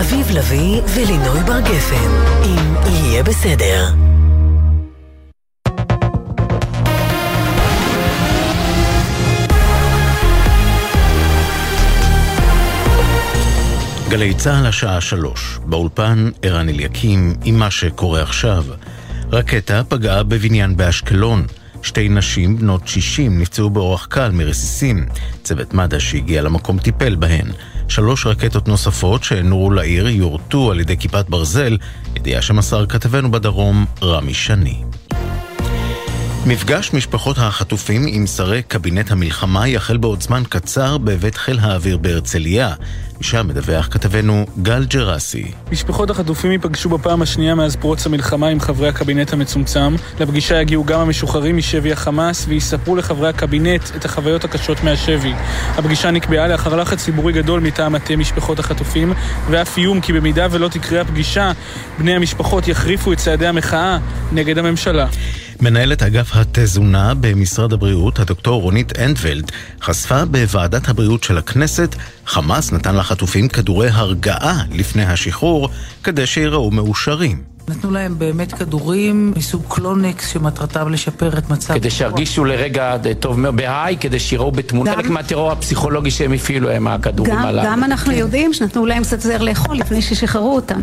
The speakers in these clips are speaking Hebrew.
אביב לביא ולינוי בר גפן, אם יהיה בסדר. גלי צה"ל השעה שלוש, באולפן ערן אליקים עם מה שקורה עכשיו. רקטה פגעה בבניין באשקלון. שתי נשים בנות 60 נפצעו באורח קל מרסיסים. צוות מד"א שהגיע למקום טיפל בהן. שלוש רקטות נוספות שנורו לעיר יורטו על ידי כיפת ברזל, ידיעה שמסר כתבנו בדרום רמי שני. מפגש משפחות החטופים עם שרי קבינט המלחמה יחל בעוד זמן קצר בבית חיל האוויר בהרצליה. משם מדווח כתבנו גל ג'רסי. משפחות החטופים ייפגשו בפעם השנייה מאז פרוץ המלחמה עם חברי הקבינט המצומצם. לפגישה יגיעו גם המשוחררים משבי החמאס ויספרו לחברי הקבינט את החוויות הקשות מהשבי. הפגישה נקבעה לאחר לחץ ציבורי גדול מטעם מטה משפחות החטופים, ואף איום כי במידה ולא תקרה הפגישה, בני המשפחות יחריפו את צעדי המחאה נגד הממשלה. מנהלת אגף התזונה במשרד הבריאות, הדוקטור רונית אנדוולט, חשפה בוועדת הבריאות של הכנסת, חמאס נתן לחטופים כדורי הרגעה לפני השחרור, כדי שיראו מאושרים. נתנו להם באמת כדורים מסוג קלונקס שמטרתם לשפר את מצב... כדי שירגישו לרגע טוב מאוד בהיי, כדי שיראו בתמונה. חלק מהטרור הפסיכולוגי שהם הפעילו הם הכדורים הללו. גם אנחנו יודעים שנתנו להם קצת זר לאכול לפני ששחררו אותם.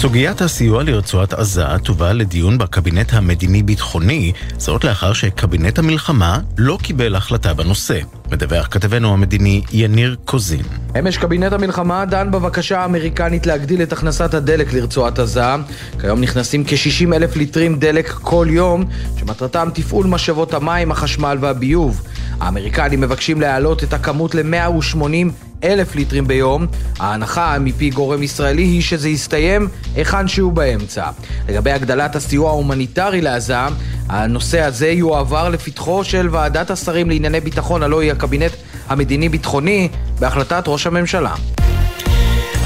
סוגיית הסיוע לרצועת עזה תובא לדיון בקבינט המדיני-ביטחוני, זאת לאחר שקבינט המלחמה לא קיבל החלטה בנושא. מדווח כתבנו המדיני יניר קוזין. אמש קבינט המלחמה דן בבקשה האמריקנית להגדיל את הכנסת הדלק לרצועת עזה. כיום נכנסים כ-60 אלף ליטרים דלק כל יום, שמטרתם תפעול משאבות המים, החשמל והביוב. האמריקנים מבקשים להעלות את הכמות ל-180 אלף ליטרים ביום. ההנחה מפי גורם ישראלי היא שזה יסתיים היכן שהוא באמצע. לגבי הגדלת הסיוע ההומניטרי לעזה, הנושא הזה יועבר לפתחו של ועדת השרים לענייני ביטחון, הלוא היא הקבינט המדיני-ביטחוני, בהחלטת ראש הממשלה.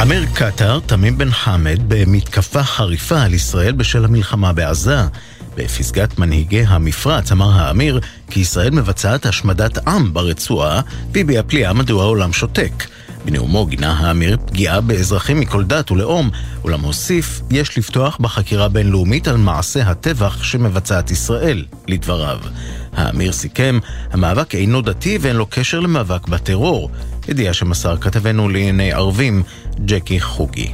אמיר קטר, תמים בן חמד, במתקפה חריפה על ישראל בשל המלחמה בעזה. בפסגת מנהיגי המפרץ אמר האמיר כי ישראל מבצעת השמדת עם ברצועה והביע פליאה מדוע העולם שותק. בנאומו גינה האמיר פגיעה באזרחים מכל דת ולאום, אולם הוסיף, יש לפתוח בחקירה בינלאומית על מעשה הטבח שמבצעת ישראל, לדבריו. האמיר סיכם, המאבק אינו דתי ואין לו קשר למאבק בטרור, ידיעה שמסר כתבנו לענייני ערבים, ג'קי חוגי.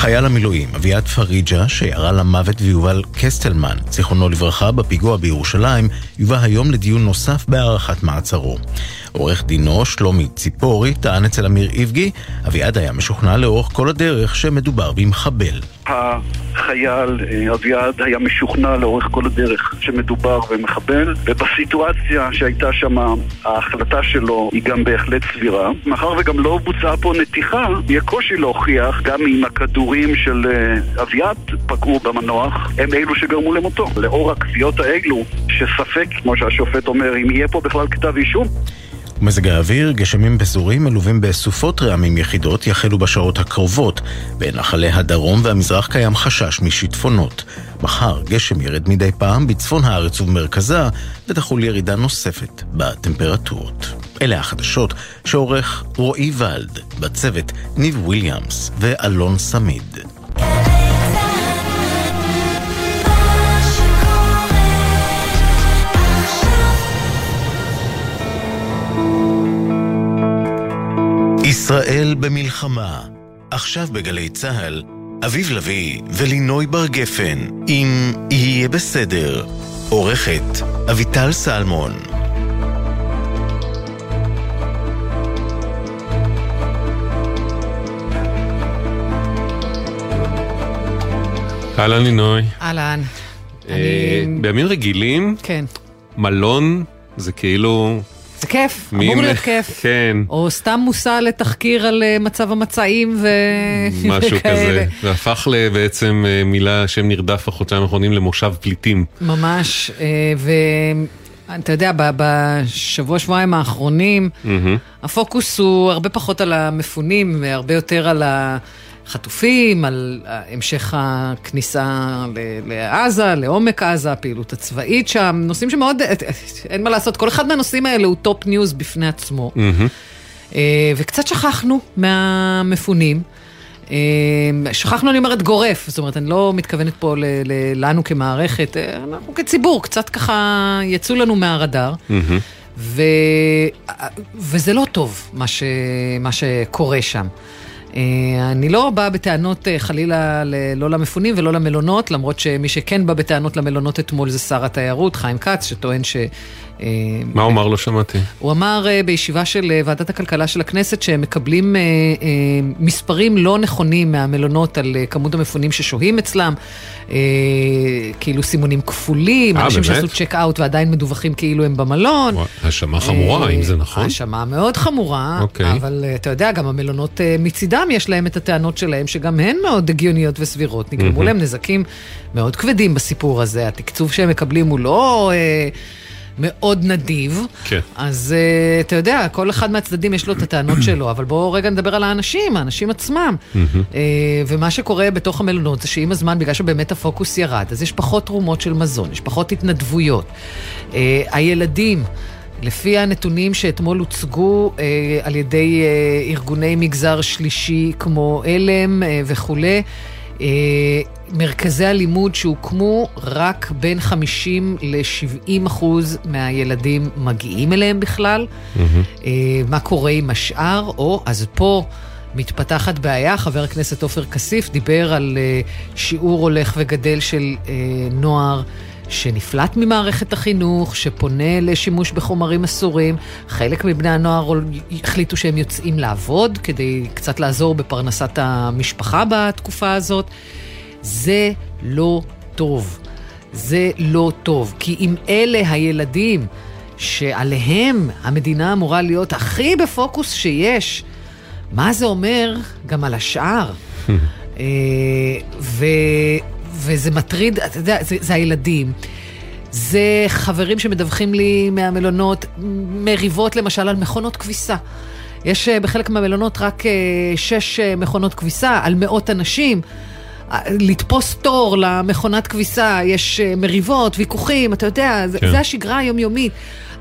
חייל המילואים אביעד פריג'ה, שירה למוות ויובל קסטלמן, זיכרונו לברכה, בפיגוע בירושלים, יובא היום לדיון נוסף בהארכת מעצרו. עורך דינו, שלומי ציפורי, טען אצל אמיר איבגי, אביעד היה משוכנע לאורך כל הדרך שמדובר במחבל. החייל אה, אביעד היה משוכנע לאורך כל הדרך שמדובר במחבל, ובסיטואציה שהייתה שם, ההחלטה שלו היא גם בהחלט סבירה. מאחר וגם לא בוצעה פה נתיחה, יהיה קושי להוכיח גם אם הכדורים של אה, אביעד פגעו במנוח, הם אלו שגרמו למותו. לאור הקביעות האלו, שספק, כמו שהשופט אומר, אם יהיה פה בכלל כתב אישום, מזג האוויר, גשמים פזורים מלווים בסופות רעמים יחידות יחלו בשעות הקרובות. בנחלי הדרום והמזרח קיים חשש משיטפונות. מחר גשם ירד מדי פעם בצפון הארץ ובמרכזה, ותחול ירידה נוספת בטמפרטורות. אלה החדשות שעורך רועי ולד, בצוות ניב וויליאמס ואלון סמיד. ישראל במלחמה, עכשיו בגלי צה"ל, אביב לביא ולינוי בר גפן, אם יהיה בסדר. עורכת אביטל סלמון. אהלן לינוי. אהלן. אה, בימים רגילים, כן. מלון זה כאילו זה כיף, אמור להיות כיף. כן. או סתם מושא לתחקיר על אה, מצב המצעים ו... משהו. כזה. זה הפך בעצם מילה, שם נרדף בחודשיים האחרונים למושב פליטים. ממש, אה, ואתה יודע, ב- בשבוע, שבועיים האחרונים, מהמם. הפוקוס הוא הרבה פחות על המפונים והרבה יותר על החטופים, על המשך הכניסה לעזה, לעומק עזה, הפעילות הצבאית שם, נושאים שמאוד, אין מה לעשות, כל אחד מהנושאים האלה הוא top news בפני עצמו. אה, וקצת שכחנו מהמפונים. אה, שכחנו, אני אומרת, גורף, זאת אומרת, אני לא מתכוונת פה ל- ל- לנו כמערכת, אה, אנחנו כציבור, קצת ככה יצאו לנו מהרדאר. ו... וזה לא טוב, מה, ש... מה שקורה שם. אה, אני לא באה בטענות אה, חלילה לא למפונים ולא למלונות, למרות שמי שכן בא בטענות למלונות אתמול זה שר התיירות, חיים כץ, שטוען ש... אה, מה הוא אמר? לא שמעתי. הוא אמר אה, בישיבה של אה, ועדת הכלכלה של הכנסת שהם מקבלים מספרים לא נכונים מהמלונות על כמות המפונים ששוהים אצלם, כאילו סימונים כפולים, אנשים? שעשו צ'ק אאוט ועדיין מדווחים כאילו הם במלון. האשמה חמורה, אם זה נכון. האשמה מאוד חמורה, אוקיי. אבל אתה יודע, גם המלונות מצידם יש להם את הטענות שלהם, שגם הן מאוד הגיוניות וסבירות. נגרמו. להם נזקים מאוד כבדים בסיפור הזה. התקצוב שהם מקבלים הוא לא מאוד נדיב. כן. אז uh, אתה יודע, כל אחד מהצדדים יש לו את הטענות שלו, אבל בואו רגע נדבר על האנשים, האנשים עצמם. uh, ומה שקורה בתוך המלונות זה שעם הזמן, בגלל שבאמת הפוקוס ירד, אז יש פחות תרומות של מזון, יש פחות התנדבויות. Uh, הילדים... לפי הנתונים שאתמול הוצגו אה, על ידי אה, ארגוני מגזר שלישי כמו עלם אה, וכולי, מרכזי הלימוד שהוקמו, רק בין 50 ל-70 אחוז מהילדים מגיעים אליהם בכלל. אה, מה קורה עם השאר? או, אז פה מתפתחת בעיה. חבר הכנסת עופר כסיף דיבר על אה, שיעור הולך וגדל של אה, נוער. שנפלט ממערכת החינוך, שפונה לשימוש בחומרים אסורים. חלק מבני הנוער החליטו שהם יוצאים לעבוד כדי קצת לעזור בפרנסת המשפחה בתקופה הזאת. זה לא טוב. זה לא טוב. כי אם אלה הילדים שעליהם המדינה אמורה להיות הכי בפוקוס שיש, מה זה אומר גם על השאר? אה, ו, וזה מטריד, אתה יודע, זה, זה הילדים. זה חברים שמדווחים לי מהמלונות, מריבות למשל על מכונות כביסה. יש אה, בחלק מהמלונות רק אה, שש אה, מכונות כביסה על מאות אנשים. לתפוס תור למכונת כביסה, יש מריבות, ויכוחים, אתה יודע, כן. זה השגרה היומיומית.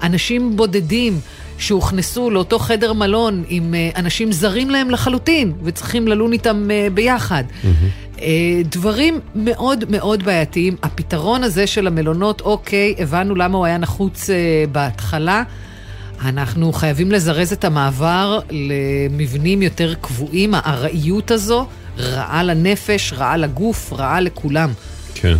אנשים בודדים שהוכנסו לאותו חדר מלון עם אנשים זרים להם לחלוטין, וצריכים ללון איתם ביחד. אה, דברים מאוד מאוד בעייתיים. הפתרון הזה של המלונות, אוקיי, הבנו למה הוא היה נחוץ אה, בהתחלה. אנחנו חייבים לזרז את המעבר למבנים יותר קבועים. הארעיות הזו רעה לנפש, רעה לגוף, רעה לכולם. כן,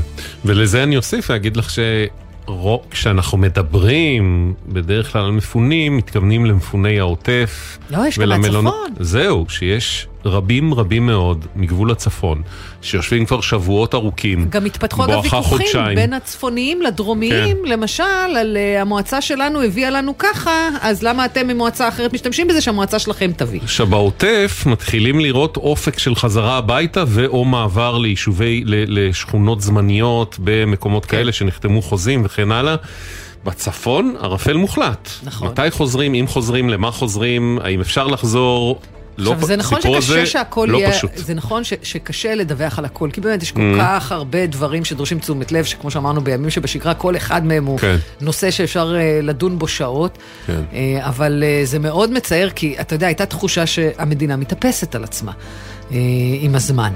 ולזה אני אוסיף ואגיד לך שכשאנחנו מדברים בדרך כלל על מפונים, מתכוונים למפוני העוטף. לא, יש גם ולמלונות- מהצפון. זהו, שיש רבים רבים מאוד מגבול הצפון, שיושבים כבר שבועות ארוכים. גם התפתחו אגב ויכוחים חודשיים. בין הצפוניים לדרומיים, כן. למשל, על uh, המועצה שלנו הביאה לנו ככה, אז למה אתם ממועצה אחרת משתמשים בזה שהמועצה שלכם תביא? עכשיו בעוטף מתחילים לראות אופק של חזרה הביתה ו/או מעבר ליישובי, ל- לשכונות זמניות במקומות כן. כאלה שנחתמו חוזים וכן הלאה. בצפון ערפל מוחלט. נכון. מתי חוזרים, אם חוזרים, למה חוזרים, האם אפשר לחזור? לא, עכשיו, זה נכון שקשה שהכל לא יהיה, פשוט. זה נכון ש, שקשה לדווח על הכל, כי באמת יש כל Mm. כך הרבה דברים שדורשים תשומת לב, שכמו שאמרנו, בימים שבשגרה כל אחד מהם הוא כן. נושא שאפשר אה, לדון בו שעות, כן. אה, אבל אה, זה מאוד מצער, כי אתה יודע, הייתה תחושה שהמדינה מתאפסת על עצמה אה, עם הזמן.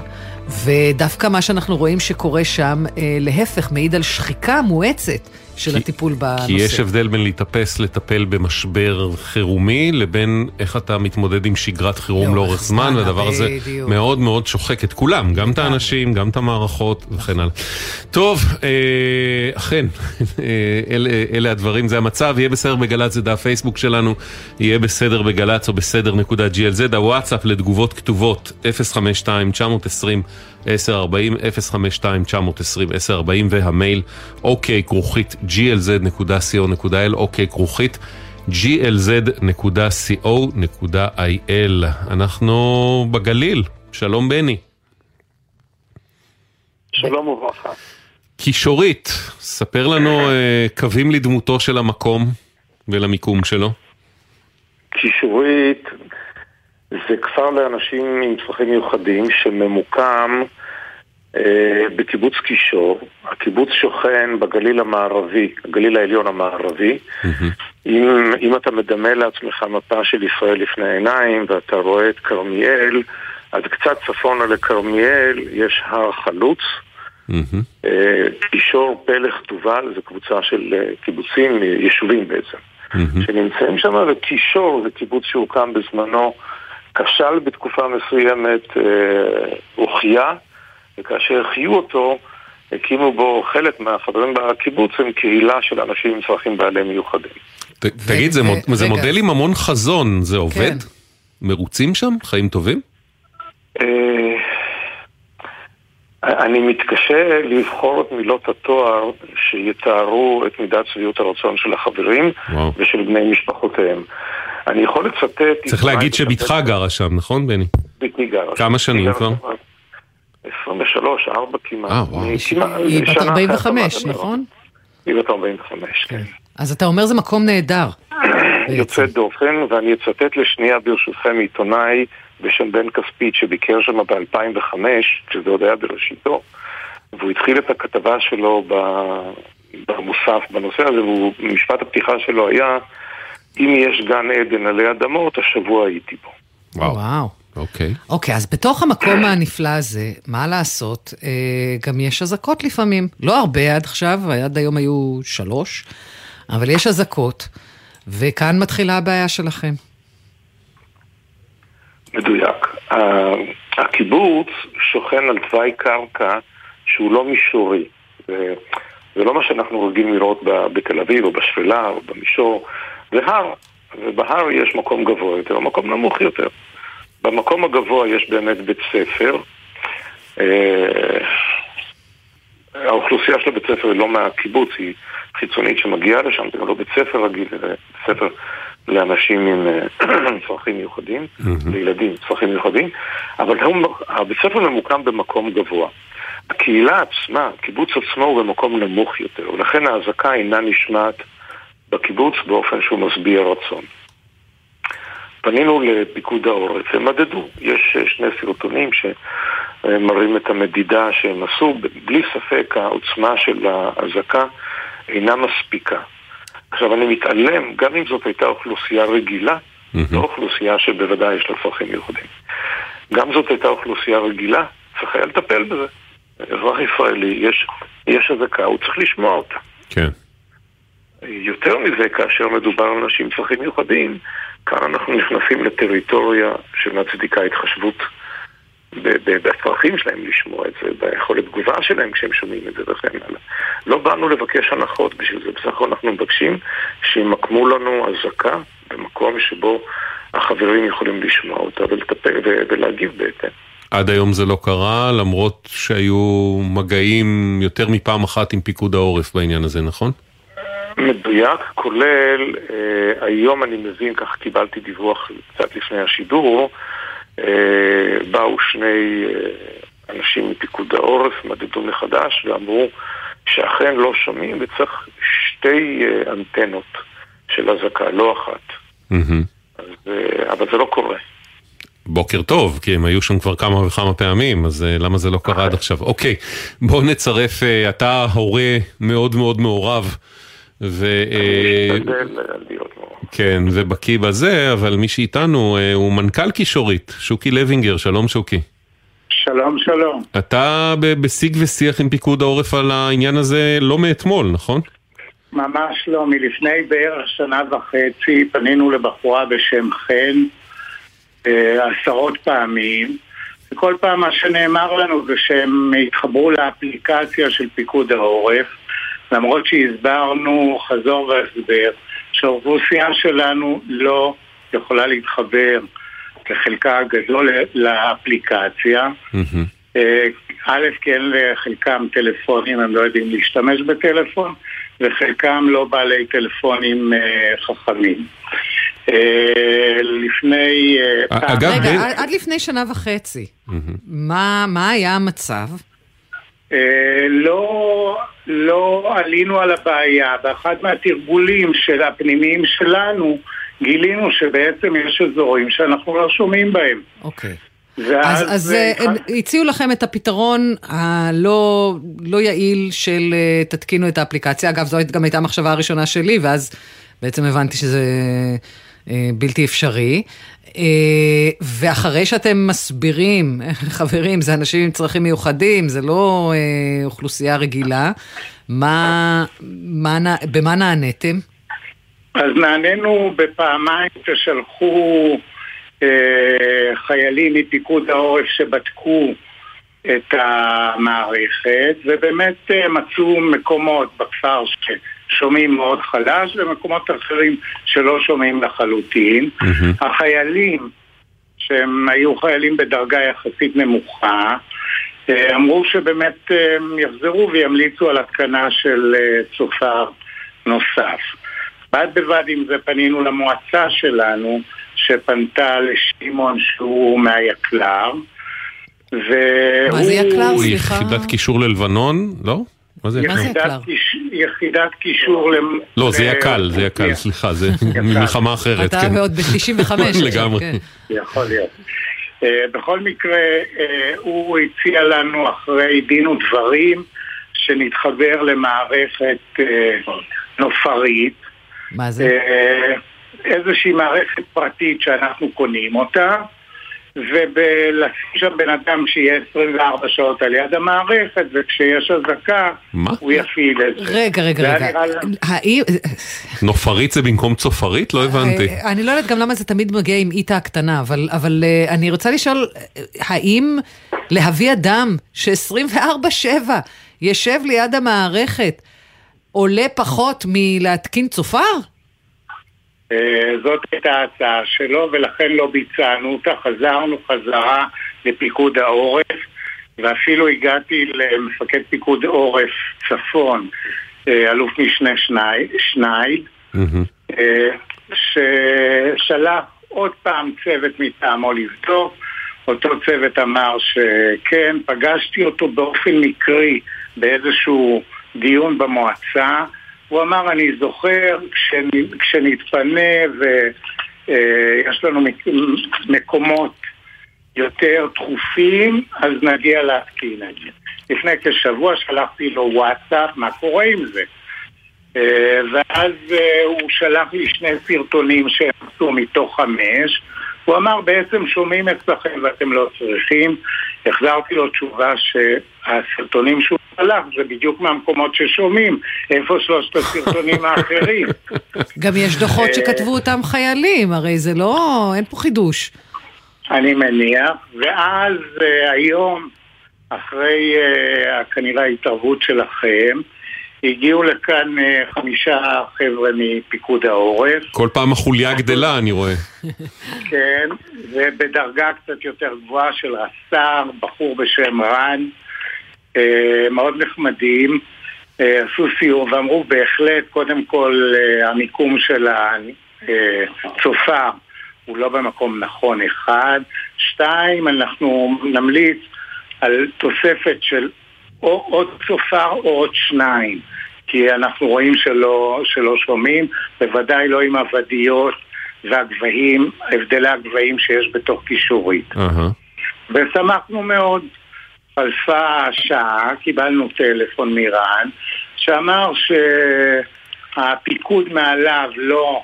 ודווקא מה שאנחנו רואים שקורה שם, אה, להפך, מעיד על שחיקה מואצת של כי- הטיפול בנושא. כי יש הבדל בין להתאפס לטפל במשבר חירומי לבין איך אתה מתמודד עם שגרת חירום לאורך זמן, והדבר הזה בדיוק. מאוד מאוד שוחק את כולם, גם את האנשים, גם את המערכות וכן הלאה. טוב, אה, אכן, אה, אלה, אלה הדברים, זה המצב, יהיה בסדר בגל"צ, זה דף פייסבוק שלנו, יהיה בסדר בגל"צ או בסדר.glz, הוואטסאפ לתגובות כתובות 052-920. 1040, 052-920, 1040 והמייל אוקיי כרוכית glz.co.il, אוקיי כרוכית glz.co.il. אנחנו בגליל, שלום בני. שלום וברכה. קישורית, ספר לנו אה, קווים לדמותו של המקום ולמיקום שלו. קישורית זה כפר לאנשים עם צרכים מיוחדים שממוקם אה, בקיבוץ קישור. הקיבוץ שוכן בגליל המערבי, הגליל העליון המערבי. אם, אם אתה מדמה לעצמך מפה של ישראל לפני העיניים ואתה רואה את כרמיאל, אז קצת צפונה לכרמיאל יש הר חלוץ. אה, קישור פלך תובל, זו קבוצה של אה, קיבוצים, יישובים בעצם, שנמצאים שם, וקישור זה קיבוץ שהוקם בזמנו, כשל בתקופה מסוימת, הוחיה, וכאשר חיו אותו, הקימו בו חלק מהחברים בקיבוץ עם קהילה של אנשים עם צרכים בעלי מיוחדים. תגיד, זה מודל עם המון חזון, זה עובד? מרוצים שם? חיים טובים? אה, אני מתקשה לבחור את מילות התואר שיתארו את מידת שביעות הרצון של החברים וואו. ושל בני משפחותיהם. אני יכול לצטט... צריך להגיד שבתך גרה שם, נכון בני? בתי גרה. כמה שנים כבר? 23, 4 כמעט. אה, וואו. היא בת 45, נכון? היא בת 45, כן. אז אתה אומר זה מקום נהדר. יוצא דופן, ואני אצטט לשנייה ברשותכם עיתונאי בשם בן כספית שביקר שם ב-2005, כשזה עוד היה בראשיתו, והוא התחיל את הכתבה שלו במוסף בנושא הזה, ומשפט הפתיחה שלו היה, אם יש גן עדן עלי אדמות, השבוע הייתי בו. וואו. וואו. אוקיי. אוקיי, אז בתוך המקום הנפלא הזה, מה לעשות? אה, גם יש אזעקות לפעמים. לא הרבה עד עכשיו, עד היום היו שלוש, אבל יש אזעקות, וכאן מתחילה הבעיה שלכם. מדויק. הקיבוץ שוכן על תוואי קרקע שהוא לא מישורי. זה לא מה שאנחנו רגילים לראות בתל אביב או בשפלה או במישור, זה הר, ובהר יש מקום גבוה יותר, מקום נמוך יותר. במקום הגבוה יש באמת בית ספר. אה, האוכלוסייה של הבית ספר היא לא מהקיבוץ, היא חיצונית שמגיעה לשם, זה גם לא בית ספר רגיל, זה בית ספר לאנשים עם אה, צרכים מיוחדים, לילדים עם צרכים מיוחדים, אבל הבית ספר ממוקם במקום גבוה. הקהילה עצמה, הקיבוץ עצמו הוא במקום נמוך יותר, ולכן האזעקה אינה נשמעת בקיבוץ באופן שהוא משביע רצון. פנינו לפיקוד העורף, הם מדדו. יש אה, שני סרטונים שמראים את המדידה שהם עשו. בלי ספק העוצמה של האזעקה אינה מספיקה. עכשיו אני מתעלם, גם אם זאת הייתה אוכלוסייה רגילה, mm-hmm. לא אוכלוסייה שבוודאי יש לה צרכים מיוחדים. גם זאת הייתה אוכלוסייה רגילה, צריך היה לטפל בזה. אזרח ישראלי, יש, יש אזעקה, הוא צריך לשמוע אותה. כן. יותר מזה, כאשר מדובר על אנשים עם צרכים מיוחדים, כאן אנחנו נכנסים לטריטוריה שמצדיקה התחשבות בצרכים שלהם לשמוע את זה, ביכולת תגובה שלהם כשהם שומעים את זה וכן הלאה. לא באנו לבקש הנחות בשביל זה, בסך הכל אנחנו מבקשים שימקמו לנו אזעקה במקום שבו החברים יכולים לשמוע אותה ולטפל ולהגיב בהתאם. עד היום זה לא קרה, למרות שהיו מגעים יותר מפעם אחת עם פיקוד העורף בעניין הזה, נכון? מדויק, כולל, אה, היום אני מבין, כך קיבלתי דיווח קצת לפני השידור, אה, באו שני אה, אנשים מפיקוד העורף, מדדו מחדש ואמרו שאכן לא שומעים וצריך שתי אה, אנטנות של אזעקה, לא אחת. Mm-hmm. אז, אה, אבל זה לא קורה. בוקר טוב, כי הם היו שם כבר כמה וכמה פעמים, אז uh, למה זה לא קרה עד עכשיו? אוקיי, בוא נצרף, uh, אתה הורה מאוד מאוד מעורב ו... אה, כן, ובקיא בזה, אבל מי שאיתנו אה, הוא מנכ"ל קישורית, שוקי לוינגר, שלום שוקי. שלום, שלום. אתה בשיג ושיח עם פיקוד העורף על העניין הזה לא מאתמול, נכון? ממש לא, מלפני בערך שנה וחצי פנינו לבחורה בשם חן אה, עשרות פעמים וכל פעם מה שנאמר לנו זה שהם התחברו לאפליקציה של פיקוד העורף למרות שהסברנו חזור והסבר שהאוכלוסייה שלנו לא יכולה להתחבר לחלקה הגדול לאפליקציה. אה, א', כי אין לחלקם טלפונים, הם לא יודעים להשתמש בטלפון, וחלקם לא בעלי טלפונים אה, חכמים. אה, לפני... אגב, רגע, עד לפני שנה וחצי, מה היה המצב? אה, לא, לא עלינו על הבעיה. באחד מהתרגולים של הפנימיים שלנו גילינו שבעצם יש אזורים שאנחנו לא שומעים בהם. אוקיי. אז, אז אה, הם הציעו לכם את הפתרון הלא לא יעיל של אה, תתקינו את האפליקציה. אגב, זו גם הייתה המחשבה הראשונה שלי, ואז בעצם הבנתי שזה אה, בלתי אפשרי. ואחרי שאתם מסבירים, חברים, זה אנשים עם צרכים מיוחדים, זה לא אוכלוסייה רגילה, מה, מה, במה נעניתם? אז נענינו בפעמיים ששלחו אה, חיילים מפיקוד העורף שבדקו את המערכת, ובאמת אה, מצאו מקומות בכפר ששומעים מאוד חלש, ומקומות אחרים שלא שומעים לחלוטין. Mm-hmm. החיילים, שהם היו חיילים בדרגה יחסית נמוכה, אה, אמרו שבאמת הם יחזרו וימליצו על התקנה של צופר נוסף. בד בבד עם זה פנינו למועצה שלנו, שפנתה לשמעון שהוא מהיקל"ר. מה זה יקל"ר? סליחה. יחידת קישור ללבנון? לא? מה זה יקל"ר? יחידת קישור ל... לא, זה יקל, זה יקל, סליחה, זה מלחמה אחרת. אתה כן. ועוד ב-95. לגמרי. כן. יכול להיות. אה, בכל מקרה, אה, הוא הציע לנו אחרי דין ודברים שנתחבר למערכת אה, נופרית. מה זה? איזושהי מערכת פרטית שאנחנו קונים אותה ולשים שם בן אדם שיהיה 24 שעות על יד המערכת וכשיש אזעקה הוא יפעיל את זה. רגע, רגע, רגע. האם... נופרית זה במקום צופרית? לא הבנתי. אה, אני לא יודעת גם למה זה תמיד מגיע עם איתה הקטנה, אבל, אבל אה, אני רוצה לשאול, האם להביא אדם ש-24-7 יושב ליד המערכת עולה פחות מלהתקין צופר? אה, זאת הייתה ההצעה שלו ולכן לא ביצענו אותה, חזרנו חזרה לפיקוד העורף ואפילו הגעתי למפקד פיקוד עורף צפון, אה, אלוף משנה שנייד, אה, ששלח עוד פעם צוות מטעמו לבדוק, אותו צוות אמר שכן, פגשתי אותו באופן מקרי באיזשהו דיון במועצה הוא אמר, אני זוכר, כשנתפנה ויש לנו מקומות יותר דחופים, אז נגיע להתקין את זה. לפני כשבוע שלחתי לו וואטסאפ, מה קורה עם זה? אה, ואז אה, הוא שלח לי שני סרטונים שהם עשו מתוך חמש הוא אמר בעצם שומעים אצלכם ואתם לא צריכים החזרתי לו תשובה שהסרטונים שהוא שלח זה בדיוק מהמקומות ששומעים איפה שלושת הסרטונים האחרים גם יש דוחות אה, שכתבו אותם חיילים, הרי זה לא, אין פה חידוש אני מניח, ואז היום אחרי כנראה ההתערבות שלכם הגיעו לכאן אה, חמישה חבר'ה מפיקוד העורף. כל פעם החוליה גדלה, אני רואה. כן, ובדרגה קצת יותר גבוהה של רס"ר, בחור בשם רן, אה, מאוד נחמדים. אה, עשו סיור ואמרו בהחלט, קודם כל המיקום של הצופר הוא לא במקום נכון, אחד. שתיים, אנחנו נמליץ על תוספת של או עוד צופר או עוד שניים. כי אנחנו רואים שלא, שלא שומעים, בוודאי לא עם הוודיות והגבהים, הבדלי הגבהים שיש בתוך קישורית. Uh-huh. ושמחנו מאוד. חלפה שעה, קיבלנו טלפון מרן, שאמר שהפיקוד מעליו לא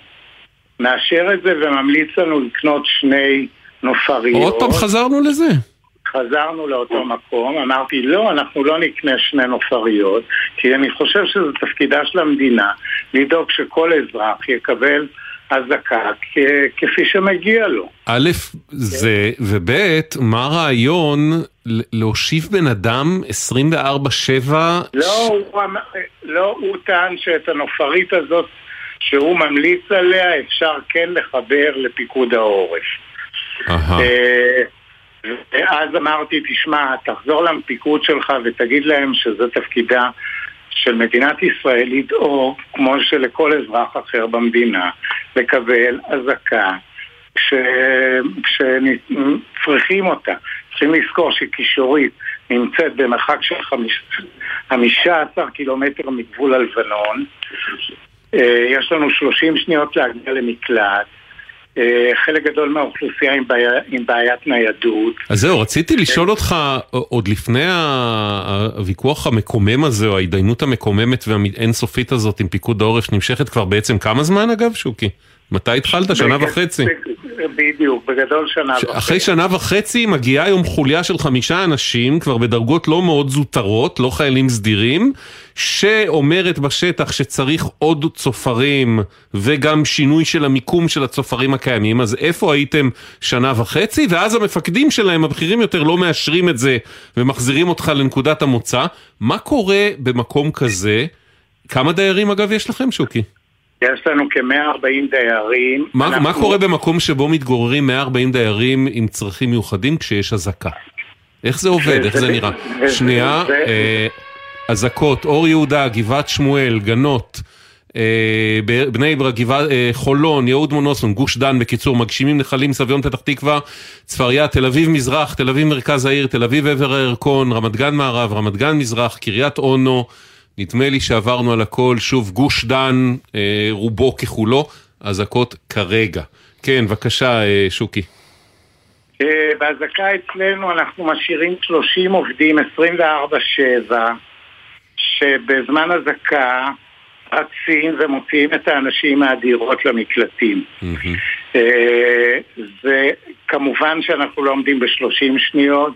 מאשר את זה וממליץ לנו לקנות שני נופריות. עוד פעם חזרנו לזה. חזרנו לאותו מקום, אמרתי לא, אנחנו לא נקנה שני נופריות, כי אני חושב שזה תפקידה של המדינה לדאוג שכל אזרח יקבל אזעקה כפי שמגיע לו. א', זה, וב', מה הרעיון להושיב בן אדם 24-7? לא, הוא, לא, הוא טען שאת הנופרית הזאת שהוא ממליץ עליה אפשר כן לחבר לפיקוד העורף. אהה. ואז אמרתי, תשמע, תחזור לפיקוד שלך ותגיד להם שזה תפקידה של מדינת ישראל לדאוג, כמו שלכל אזרח אחר במדינה, לקבל אזעקה כשצריכים אותה. צריכים לזכור שקישורית נמצאת במרחק של חמישה עשר קילומטר מגבול הלבנון. אה, יש לנו שלושים שניות להגיע למקלט. אה, חלק גדול מהאוכלוסייה עם, בעיה, עם בעיית ניידות. אז זהו, רציתי לשאול אותך, עוד לפני הוויכוח המקומם הזה, או ההתדיינות המקוממת והאינסופית הזאת עם פיקוד העורף, שנמשכת כבר בעצם כמה זמן אגב, שוקי? מתי התחלת? שנה וחצי. בדיוק, בגדול שנה וחצי. אחרי שנה וחצי מגיעה היום חוליה של חמישה אנשים, כבר בדרגות לא מאוד זוטרות, לא חיילים סדירים, שאומרת בשטח שצריך עוד צופרים וגם שינוי של המיקום של הצופרים הקיימים, אז איפה הייתם שנה וחצי? ואז המפקדים שלהם, הבכירים יותר, לא מאשרים את זה ומחזירים אותך לנקודת המוצא. מה קורה במקום כזה? כמה דיירים אגב יש לכם, שוקי? יש לנו כ-140 דיירים. מה, אנחנו- מה קורה במקום שבו מתגוררים 140 דיירים עם צרכים מיוחדים כשיש אזעקה? איך זה עובד? איך זה נראה? שנייה, אה, אזעקות, אור יהודה, גבעת שמואל, גנות, אה, בני ברק, אה, חולון, יהוד מונוסון, גוש דן, בקיצור, מגשימים נחלים, סביון פתח תקווה, צפריה, תל אביב מזרח, תל אביב מרכז העיר, תל אביב עבר הירקון, רמת גן מערב, רמת גן מזרח, קריית אונו, נדמה לי שעברנו על הכל, שוב גוש דן, אה, רובו ככולו, אזעקות כרגע. כן, בבקשה, שוקי. בהזעקה אצלנו אנחנו משאירים 30 עובדים 24/7 שבזמן אזעקה רצים ומוציאים את האנשים מהדירות למקלטים. אה, וכמובן שאנחנו לא עומדים ב-30 שניות.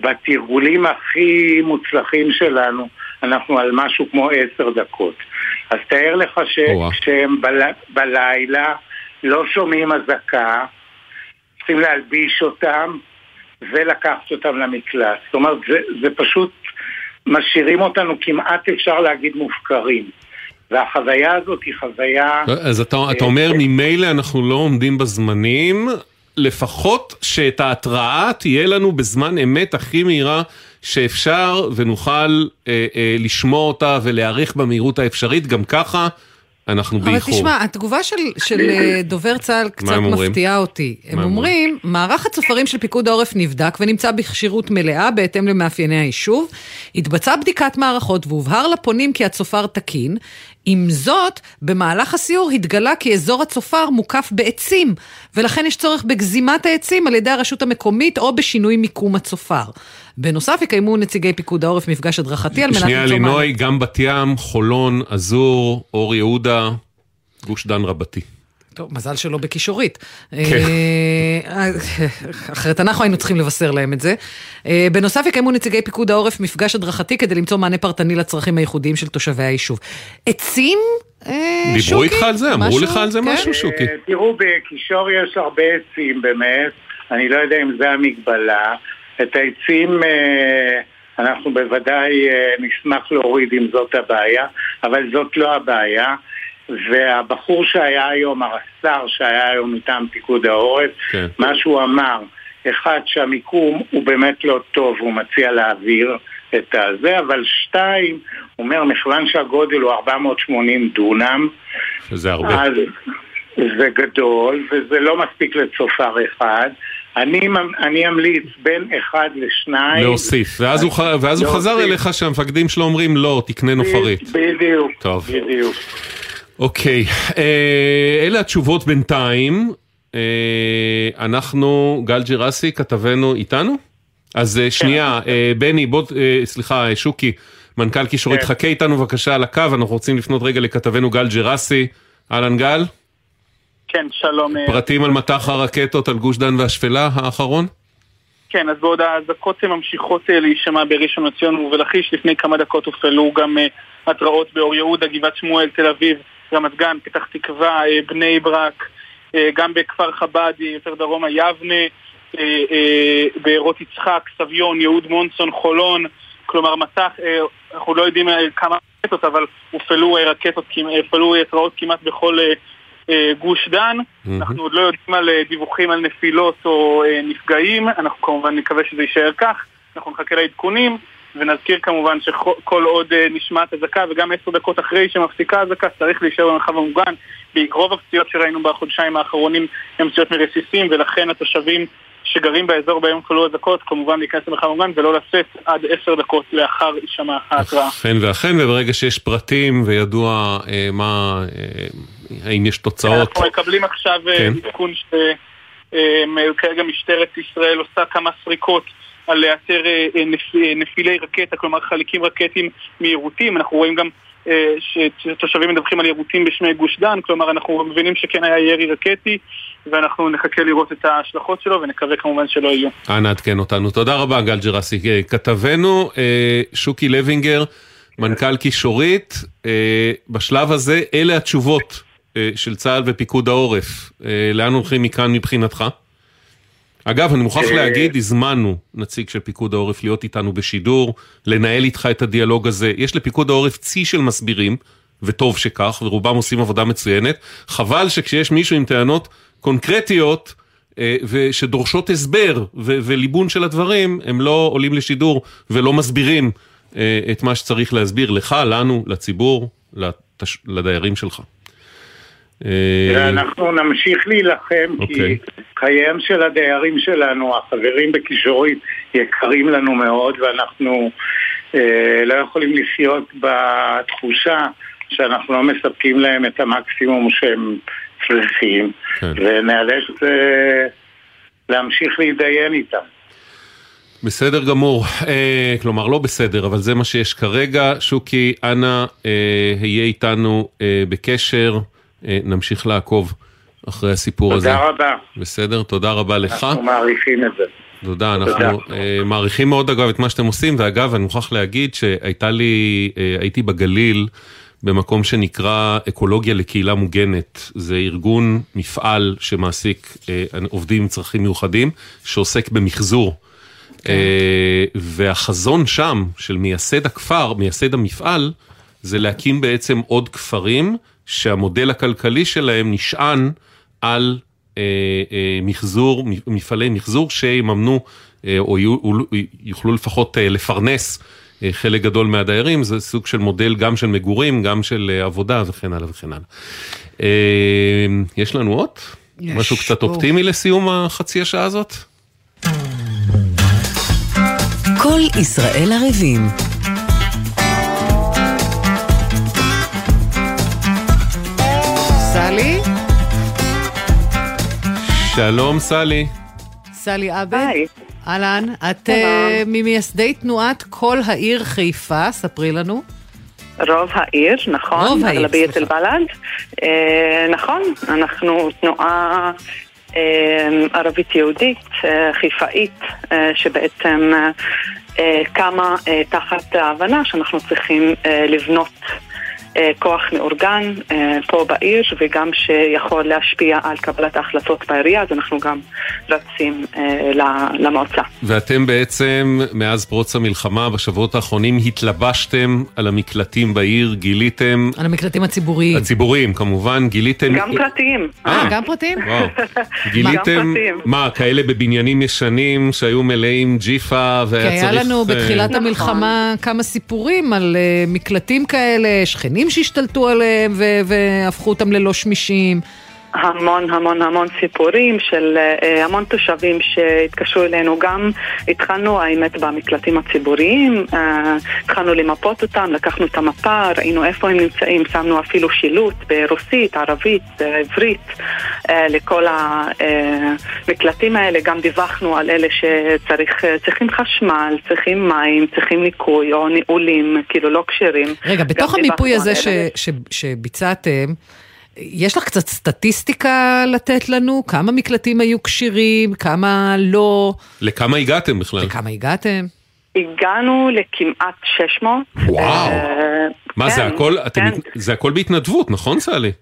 בתרגולים הכי מוצלחים שלנו אנחנו על משהו כמו 10 דקות. אז תאר לך שכשהם בל... בלילה לא שומעים אזעקה, צריכים להלביש אותם ולקחת אותם למקלט. זאת אומרת, זה, זה פשוט משאירים אותנו כמעט אפשר להגיד מופקרים. והחוויה הזאת היא חוויה... אז אתה, אתה אומר, ממילא אנחנו לא עומדים בזמנים, לפחות שאת ההתראה תהיה לנו בזמן אמת הכי מהירה שאפשר, ונוכל אה, אה, לשמוע אותה ולהיערך במהירות האפשרית, גם ככה אנחנו אבל באיחור. תשמע, התגובה של, של אה, דובר צה"ל קצת אומרים? מפתיעה אותי. הם מה הם אומרים, מערך הצופרים של פיקוד העורף נבדק ונמצא בכשירות מלאה בהתאם למאפייני היישוב. התבצעה בדיקת מערכות והובהר לפונים כי הצופר תקין. עם זאת, במהלך הסיור התגלה כי אזור הצופר מוקף בעצים, ולכן יש צורך בגזימת העצים על ידי הרשות המקומית או בשינוי מיקום הצופר. בנוסף, יקיימו נציגי פיקוד העורף מפגש הדרכתי על מנת שנייה למצוא מענה. לינוי, גם בת ים, חולון, עזור, אור יהודה, גוש דן רבתי. טוב, מזל שלא בכישורית. כן. אה, אחרת אנחנו היינו צריכים לבשר להם את זה. אה, בנוסף יקיימו נציגי פיקוד העורף מפגש הדרכתי כדי למצוא מענה פרטני לצרכים הייחודיים של תושבי היישוב. עצים? אה, דיברו? איתך על זה? אמרו? לך על זה כן? משהו, שוקי? אה, תראו, בקישור יש הרבה עצים באמת, אני לא יודע אם זה המגבלה. את העצים אה, אנחנו בוודאי אה, נשמח להוריד אם זאת הבעיה, אבל זאת לא הבעיה. והבחור שהיה היום, הרס"ר שהיה היום מטעם פיקוד העורף, כן. מה שהוא אמר, אחד שהמיקום הוא באמת לא טוב, הוא מציע להעביר את הזה, אבל שתיים, הוא אומר, מכיוון שהגודל הוא 480 דונם, שזה הרבה. אז זה גדול, וזה לא מספיק לצופר אחד. אני, אני אמליץ בין אחד לשניים. להוסיף. ואז הוא ואז הוא חזר להוסיף. אליך שהמפקדים שלו אומרים לא, תקנה נופרית. בדיוק. טוב. בדיוק. אוקיי, אה, אלה התשובות בינתיים. אה, אנחנו, גל ג'רסי, כתבנו איתנו? אז אה, שנייה, אה, בני, בוא, סליחה, שוקי, מנכ"ל קישורית, כן. חכה איתנו בבקשה על הקו, אנחנו רוצים לפנות רגע לכתבנו גל ג'רסי. אהלן גל, כן, שלום. אה, פרטים על מטח הרקטות על גוש דן והשפלה האחרון? כן, אז בעוד האזעקות ממשיכות אה, להישמע בראשון לציון ובלכיש, לפני כמה דקות הופעלו גם אה, התראות באור יהודה, גבעת שמואל, תל אביב, רמת גן, פתח תקווה, בני ברק, גם בכפר חב"ד, יותר דרומה, יבנה, בארות יצחק, סביון, יהוד מונסון, חולון, כלומר מטח, אנחנו לא יודעים כמה רקטות, אבל הופעלו רקטות, הופעלו התראות כמעט בכל גוש דן. אנחנו עוד לא יודעים על אה, דיווחים על נפילות או אה, נפגעים, אנחנו כמובן נקווה שזה יישאר כך, אנחנו נחכה לעדכונים, ונזכיר כמובן שכל עוד אה, נשמעת אזעקה וגם עשר דקות אחרי שמפסיקה אזעקה צריך להישאר במרחב המוגן. רוב הפציעות שראינו בחודשיים האחרונים הן פציעות מרסיסים, ולכן התושבים שגרים באזור בהם הופעלו אזעקות כמובן להיכנס למרחב המוגן ולא לצאת עד עשר דקות לאחר הישמע ההתראה. אכן ואכן, וברגע שיש פרטים וידוע אה, מה, אה, האם יש תוצאות? אנחנו מקבלים עכשיו אה, כן. עדכון שכרגע משטרת ישראל עושה כמה סריקות על לאתר אה, אה, נפ- אה, נפילי רקטה, כלומר חלקים רקטיים מיירוטים. אנחנו רואים גם אה, שתושבים מדווחים על יירוטים בשמי גוש דן, כלומר אנחנו מבינים שכן היה ירי רקטי ואנחנו נחכה לראות את ההשלכות שלו ונקווה כמובן שלא יהיו. אנא עדכן אותנו. תודה רבה, גל ג'רסי. אה, כתבנו, אה, שוקי לוינגר, מנכ"ל קישורית, אה, בשלב הזה, אלה התשובות אה, של צה"ל ופיקוד העורף. אה, לאן הולכים מכאן מבחינתך? אגב, אני מוכרח אה, להגיד, הזמנו נציג של פיקוד העורף להיות איתנו בשידור, לנהל איתך את הדיאלוג הזה. יש לפיקוד העורף צי של מסבירים, וטוב שכך, ורובם עושים עבודה מצוינת. חבל שכשיש מישהו עם טענות קונקרטיות, אה, ושדורשות הסבר ו- וליבון של הדברים, הם לא עולים לשידור ולא מסבירים אה, את מה שצריך להסביר לך, לנו, לציבור. לדיירים שלך. אה, ואנחנו נמשיך להילחם, כי אוקיי. חייהם של הדיירים שלנו, החברים בכישורית, יקרים לנו מאוד, ואנחנו אה, לא יכולים לחיות בתחושה שאנחנו לא מספקים להם את המקסימום שהם צריכים, כן. ונאלץ אה, להמשיך להתדיין איתם. בסדר גמור, אה, כלומר לא בסדר, אבל זה מה שיש כרגע. שוקי, אנא אה, היה איתנו אה, בקשר, נמשיך לעקוב אחרי הסיפור הזה. תודה רבה. בסדר, תודה רבה לך. אנחנו מעריכים את זה. תודה, תודה. אנחנו אה, מעריכים מאוד אגב את מה שאתם עושים, ואגב, אני מוכרח להגיד שהייתה לי, אה, הייתי בגליל במקום שנקרא אקולוגיה לקהילה מוגנת. זה ארגון, מפעל שמעסיק אה, עובדים עם צרכים מיוחדים, שעוסק במחזור. אה, והחזון שם של מייסד הכפר, מייסד המפעל, זה להקים בעצם עוד כפרים שהמודל הכלכלי שלהם נשען על אה, אה, מחזור, מפעלי מחזור שיממנו אה, או יוכלו לפחות אה, לפרנס אה, חלק גדול מהדיירים, זה סוג של מודל גם של מגורים, גם של אה, עבודה וכן הלאה וכן הלאה. אה, יש לנו עוד? יש, משהו קצת בוא. אופטימי לסיום החצי השעה הזאת? כל ישראל ערבים. סלי? שלום סלי. סלי עבד? אהלן, את. אה, ממייסדי תנועת כל העיר חיפה, ספרי לנו. רוב העיר, נכון, רוב העיר, אגלביית אל-בלד. אה, נכון, אנחנו תנועה אה, ערבית יהודית, אה, חיפאית, אה, שבעצם אה, קמה אה, תחת ההבנה שאנחנו צריכים אה, לבנות כוח מאורגן אה, פה בעיר וגם שיכול להשפיע על קבלת ההחלטות בעירייה, אז אנחנו גם רצים אה, ל- למועצה. ואתם בעצם, מאז פרוץ המלחמה, בשבועות האחרונים, התלבשתם על המקלטים בעיר, גיליתם... על המקלטים הציבוריים. הציבוריים, כמובן, גיליתם... גם פרטיים. אה, גם פרטיים? וואו. גיליתם. מה, כאלה בבניינים ישנים שהיו מלאים ג'יפה כי והיה היה צריך... לנו אה, בתחילת המלחמה כמה סיפורים על אה, מקלטים כאלה, שכנים שהשתלטו עליהם והפכו אותם ללא שמישים. המון המון המון סיפורים של אה, המון תושבים שהתקשרו אלינו גם התחלנו האמת במקלטים הציבוריים אה, התחלנו למפות אותם, לקחנו את המפה, ראינו איפה הם נמצאים, שמנו אפילו שילוט ברוסית, ערבית, אה, עברית אה, לכל המקלטים האלה, גם דיווחנו על אלה שצריכים חשמל, צריכים מים, צריכים ניקוי או ניהולים, כאילו לא כשרים. רגע, בתוך המיפוי הזה ש-. ש- שביצעתם, יש לך קצת סטטיסטיקה לתת לנו? כמה מקלטים היו כשירים? כמה לא? לכמה הגעתם בכלל? לכמה הגעתם? הגענו לכמעט 600. וואו. אה, מה, זה כן, הכל, כן. זה הכל בהתנדבות, נכון סלי?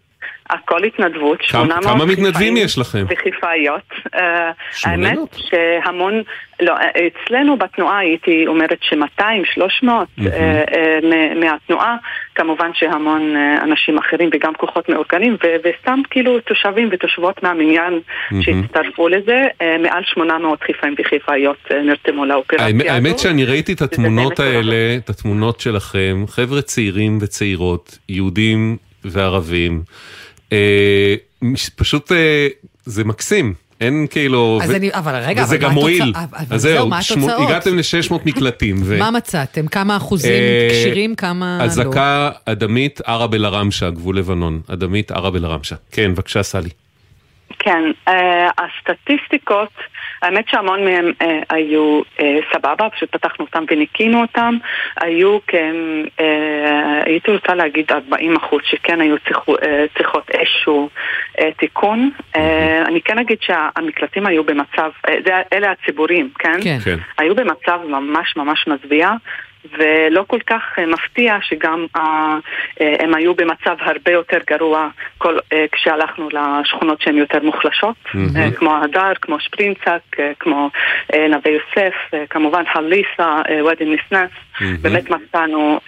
הכל התנדבות, כמה- 800 כמה מתנדבים יש לכם? וחיפאיות. אה, 800? האמת שהמון, לא, אה, אצלנו בתנועה הייתי אומרת ש-200, 300 מהמם. אה, מהתנועה, כמובן שהמון אנשים אחרים וגם כוחות מאורגנים, וסתם כאילו תושבים ותושבות מהמניין. שהצטרפו לזה, מעל 800 חיפאים וחיפאיות נרתמו לאופרציה האמת, הזו. האמת שאני ראיתי את התמונות האלה, את התמונות שלכם, חבר'ה צעירים וצעירות, יהודים וערבים, פשוט אה, זה מקסים, אין כאילו... אז ו- אני- אבל רגע, וזה אבל גם מועיל. אבל אז זהו, התוצאות? הגעתם ל-600 מקלטים. ו- מה מצאתם? כמה אחוזים אה, כשירים, כמה לא? אזעקה אדמית ערב אל-ערמשה, גבול לבנון. אדמית ערב אל-ערמשה. כן, בבקשה, סלי. כן, אה, הסטטיסטיקות, האמת שהמון מהם אה, היו אה, סבבה, פשוט פתחנו אותם וניקינו אותם, היו כן, הייתי רוצה להגיד 40 אחוז שכן היו צריכו, צריכות איזשהו תיקון. אה, אני כן אגיד שהמקלטים היו במצב, זה, אלה הציבורים, כן? כן. כן. היו במצב ממש ממש מזוויע. ולא כל כך אה, מפתיע שגם אה, אה, הם היו במצב הרבה יותר גרוע כל, כשהלכנו לשכונות שהן יותר מוחלשות. אה, כמו הדר, כמו שפרינצק, כמו נווה יוסף, כמובן חליסה, ואדי נסנס, באמת מצאנו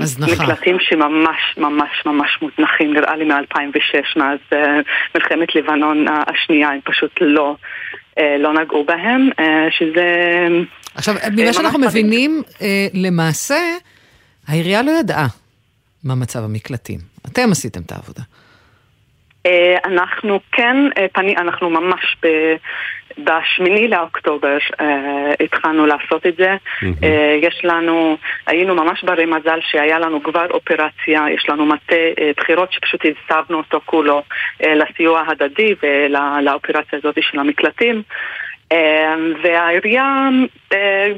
הזנחה. מקלטים שממש ממש ממש מוזנחים, נראה לי מ-2006, מאז מלחמת לבנון השנייה, הם פשוט לא, לא נגעו בהם, שזה... עכשיו, אה, ממה שאנחנו מבינים, אה, למעשה, העירייה לא ידעה מה מצב המקלטים. אתם עשיתם את העבודה. אה, אנחנו כן, אה, פני, אנחנו ממש ב... בשמיני לאוקטובר אה, התחלנו לעשות את זה. אה, יש לנו, היינו ממש ברי מזל שהיה לנו כבר אופרציה, יש לנו מטה אה, בחירות שפשוט הסבנו אותו כולו אה, לסיוע הדדי ולאופרציה הזאת של המקלטים. אה, והעירייה אה,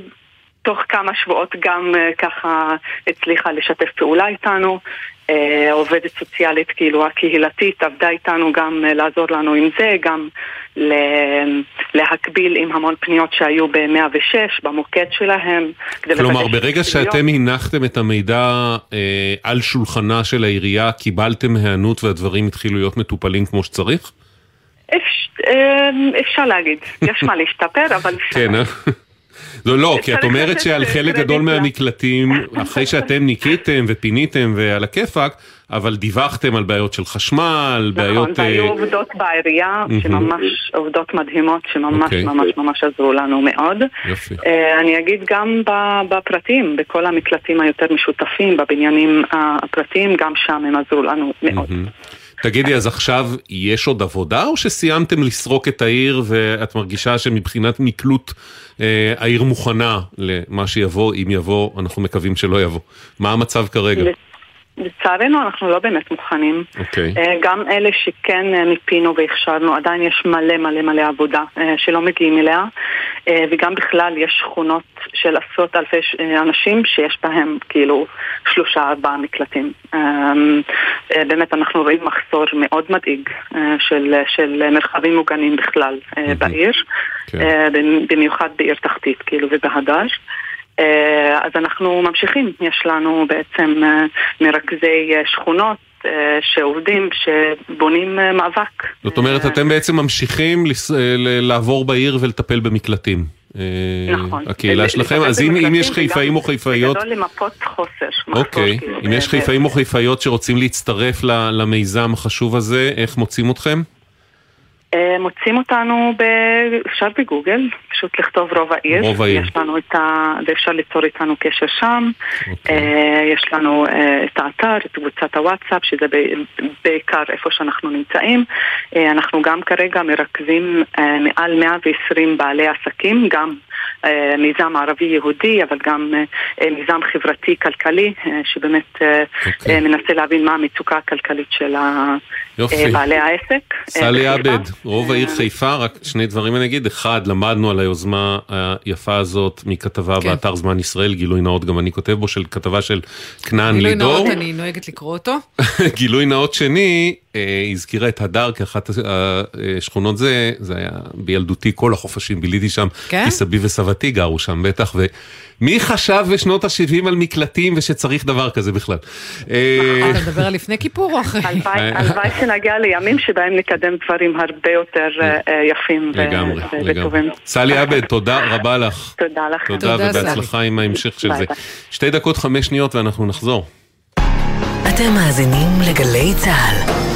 תוך כמה שבועות גם אה, ככה הצליחה לשתף פעולה איתנו. אה, עובדת סוציאלית כאילו הקהילתית עבדה איתנו גם לעזור לנו עם זה, גם להקביל עם המון פניות שהיו ב-106, במוקד שלהם. כלומר, ברגע. שאתם הנחתם את המידע אה, על שולחנה של העירייה, קיבלתם היענות והדברים התחילו להיות מטופלים כמו שצריך? אה, אפשר להגיד, יש מה להשתפר, אבל אפשר. כן, אה? לא, לא, כי את אומרת שעל חלק קרדיט גדול. מהמקלטים, אחרי שאתם ניקיתם ופיניתם ועל הכיפאק, אבל דיווחתם על בעיות של חשמל, נכון, בעיות... והיו אה, עובדות בעירייה. שממש עובדות מדהימות שממש אוקיי. ממש ממש עזרו לנו מאוד. יופי. אה, אני אגיד גם בפרטים, בכל המקלטים היותר משותפים, בבניינים אה, הפרטיים, גם שם הם עזרו לנו מאוד. תגידי, אז עכשיו יש עוד עבודה, או שסיימתם לסרוק את העיר ואת מרגישה שמבחינת מקלוט אה, העיר מוכנה למה שיבוא, אם יבוא, אנחנו מקווים שלא יבוא. מה המצב כרגע? לצערנו אנחנו לא באמת מוכנים. אוקיי. אה, גם אלה שכן אה, מיפינו והכשרנו, עדיין יש מלא מלא מלא עבודה אה, שלא מגיעים אליה, וגם בכלל יש שכונות של עשרות אלפי אנשים שיש בהם כאילו שלושה ארבעה מקלטים. באמת אנחנו רואים מחסור מאוד מדאיג של, של מרחבים מוגנים בכלל אה, בעיר, אה, במיוחד בעיר תחתית כאילו ובהדר. אה, אז אנחנו ממשיכים, יש לנו בעצם אה, מרכזי אה, שכונות שעובדים, שבונים מאבק. זאת אומרת, אתם בעצם ממשיכים לעבור בעיר ולטפל במקלטים. נכון. הקהילה שלכם, אז אם יש חיפאים או חיפאיות, בגדול למפות חוסר. אוקיי, כאילו, אם יש חיפאים או חיפאיות שרוצים להצטרף למיזם החשוב הזה, איך מוצאים אתכם? אה, מוצאים אותנו, ב... אפשר בגוגל, פשוט לכתוב רוב העיר. רוב העיר. יש לנו את ה... ואפשר ליצור איתנו קשר שם. אוקיי. אה, יש לנו אה, את האתר, את קבוצת הוואטסאפ, שזה בעיקר איפה שאנחנו נמצאים. אנחנו גם כרגע מרכזים מעל 120 בעלי עסקים, גם מיזם ערבי-יהודי, אבל גם מיזם חברתי-כלכלי, שבאמת אה, אה, מנסה להבין מה המצוקה הכלכלית של ה- יופי. אה, בעלי העסק. אה, סלי בחיפה. עבד, רוב העיר חיפה, רק שני דברים אני אגיד. אחד, למדנו על היוזמה היפה הזאת מכתבה כן. באתר זמן ישראל, גילוי נאות גם אני כותב בו, של כתבה של כנען גילוי לידור. נאות, אני נוהגת לקרוא אותו. גילוי נאות שני, אה, הזכירה את הדר כאחת השכונות זה, זה היה בילדותי כל החופשים, ביליתי שם, כן? כי סבי וסבתי גרו שם בטח, ומי חשב בשנות ה-70 על מקלטים ושצריך דבר כזה בכלל? אה, אתה מדבר על לפני כיפור או אחרי? הלוואי הלוואי שנגיע לימים שבהם נקדם דברים הרבה יותר אה, אה, יפים לגמרי. וטובים. סלי עבד, תודה רבה לך. תודה לך. תודה ובהצלחה עם ההמשך של זה. שתי דקות חמש שניות ואנחנו נחזור. אתם מאזינים לגלי צה"ל.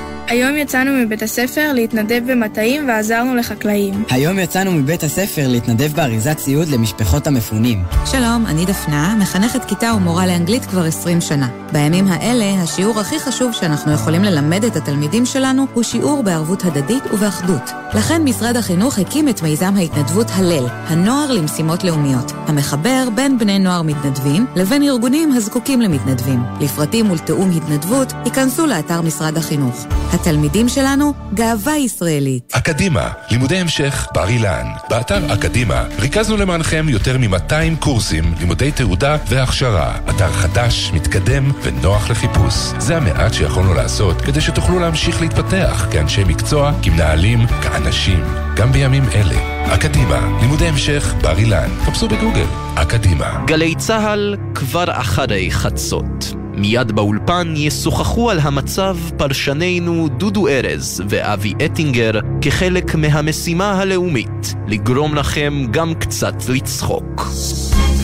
היום יצאנו מבית הספר להתנדב במטעים ועזרנו לחקלאים. היום יצאנו מבית הספר להתנדב באריזת ציוד למשפחות המפונים. שלום, אני דפנה, מחנכת כיתה ומורה לאנגלית כבר 20 שנה. בימים האלה, השיעור הכי חשוב שאנחנו יכולים ללמד את התלמידים שלנו הוא שיעור בערבות הדדית ובאחדות. לכן משרד החינוך הקים את מיזם ההתנדבות הלל, הנוער למשימות לאומיות, המחבר בין בני נוער מתנדבים לבין ארגונים הזקוקים למתנדבים. לפרטים ולתיאום התנדבות, ייכנסו לאתר משרד החינוך. התלמידים שלנו, גאווה ישראלית. אקדימה, לימודי המשך בר אילן. באתר אקדימה ריכזנו למענכם יותר מ-200 קורסים, לימודי תעודה והכשרה. אתר חדש, מתקדם ונוח לחיפוש. זה המעט שיכולנו לעשות כדי שתוכלו להמשיך להתפתח כאנשי מקצוע, כמנהלים, כאנשים, גם בימים אלה. אקדימה, לימודי המשך בר אילן. חפשו בגוגל, אקדימה. גלי צה"ל כבר אחרי חצות. מיד באולפן ישוחחו על המצב פרשנינו דודו ארז ואבי אטינגר כחלק מהמשימה הלאומית, לגרום לכם גם קצת לצחוק.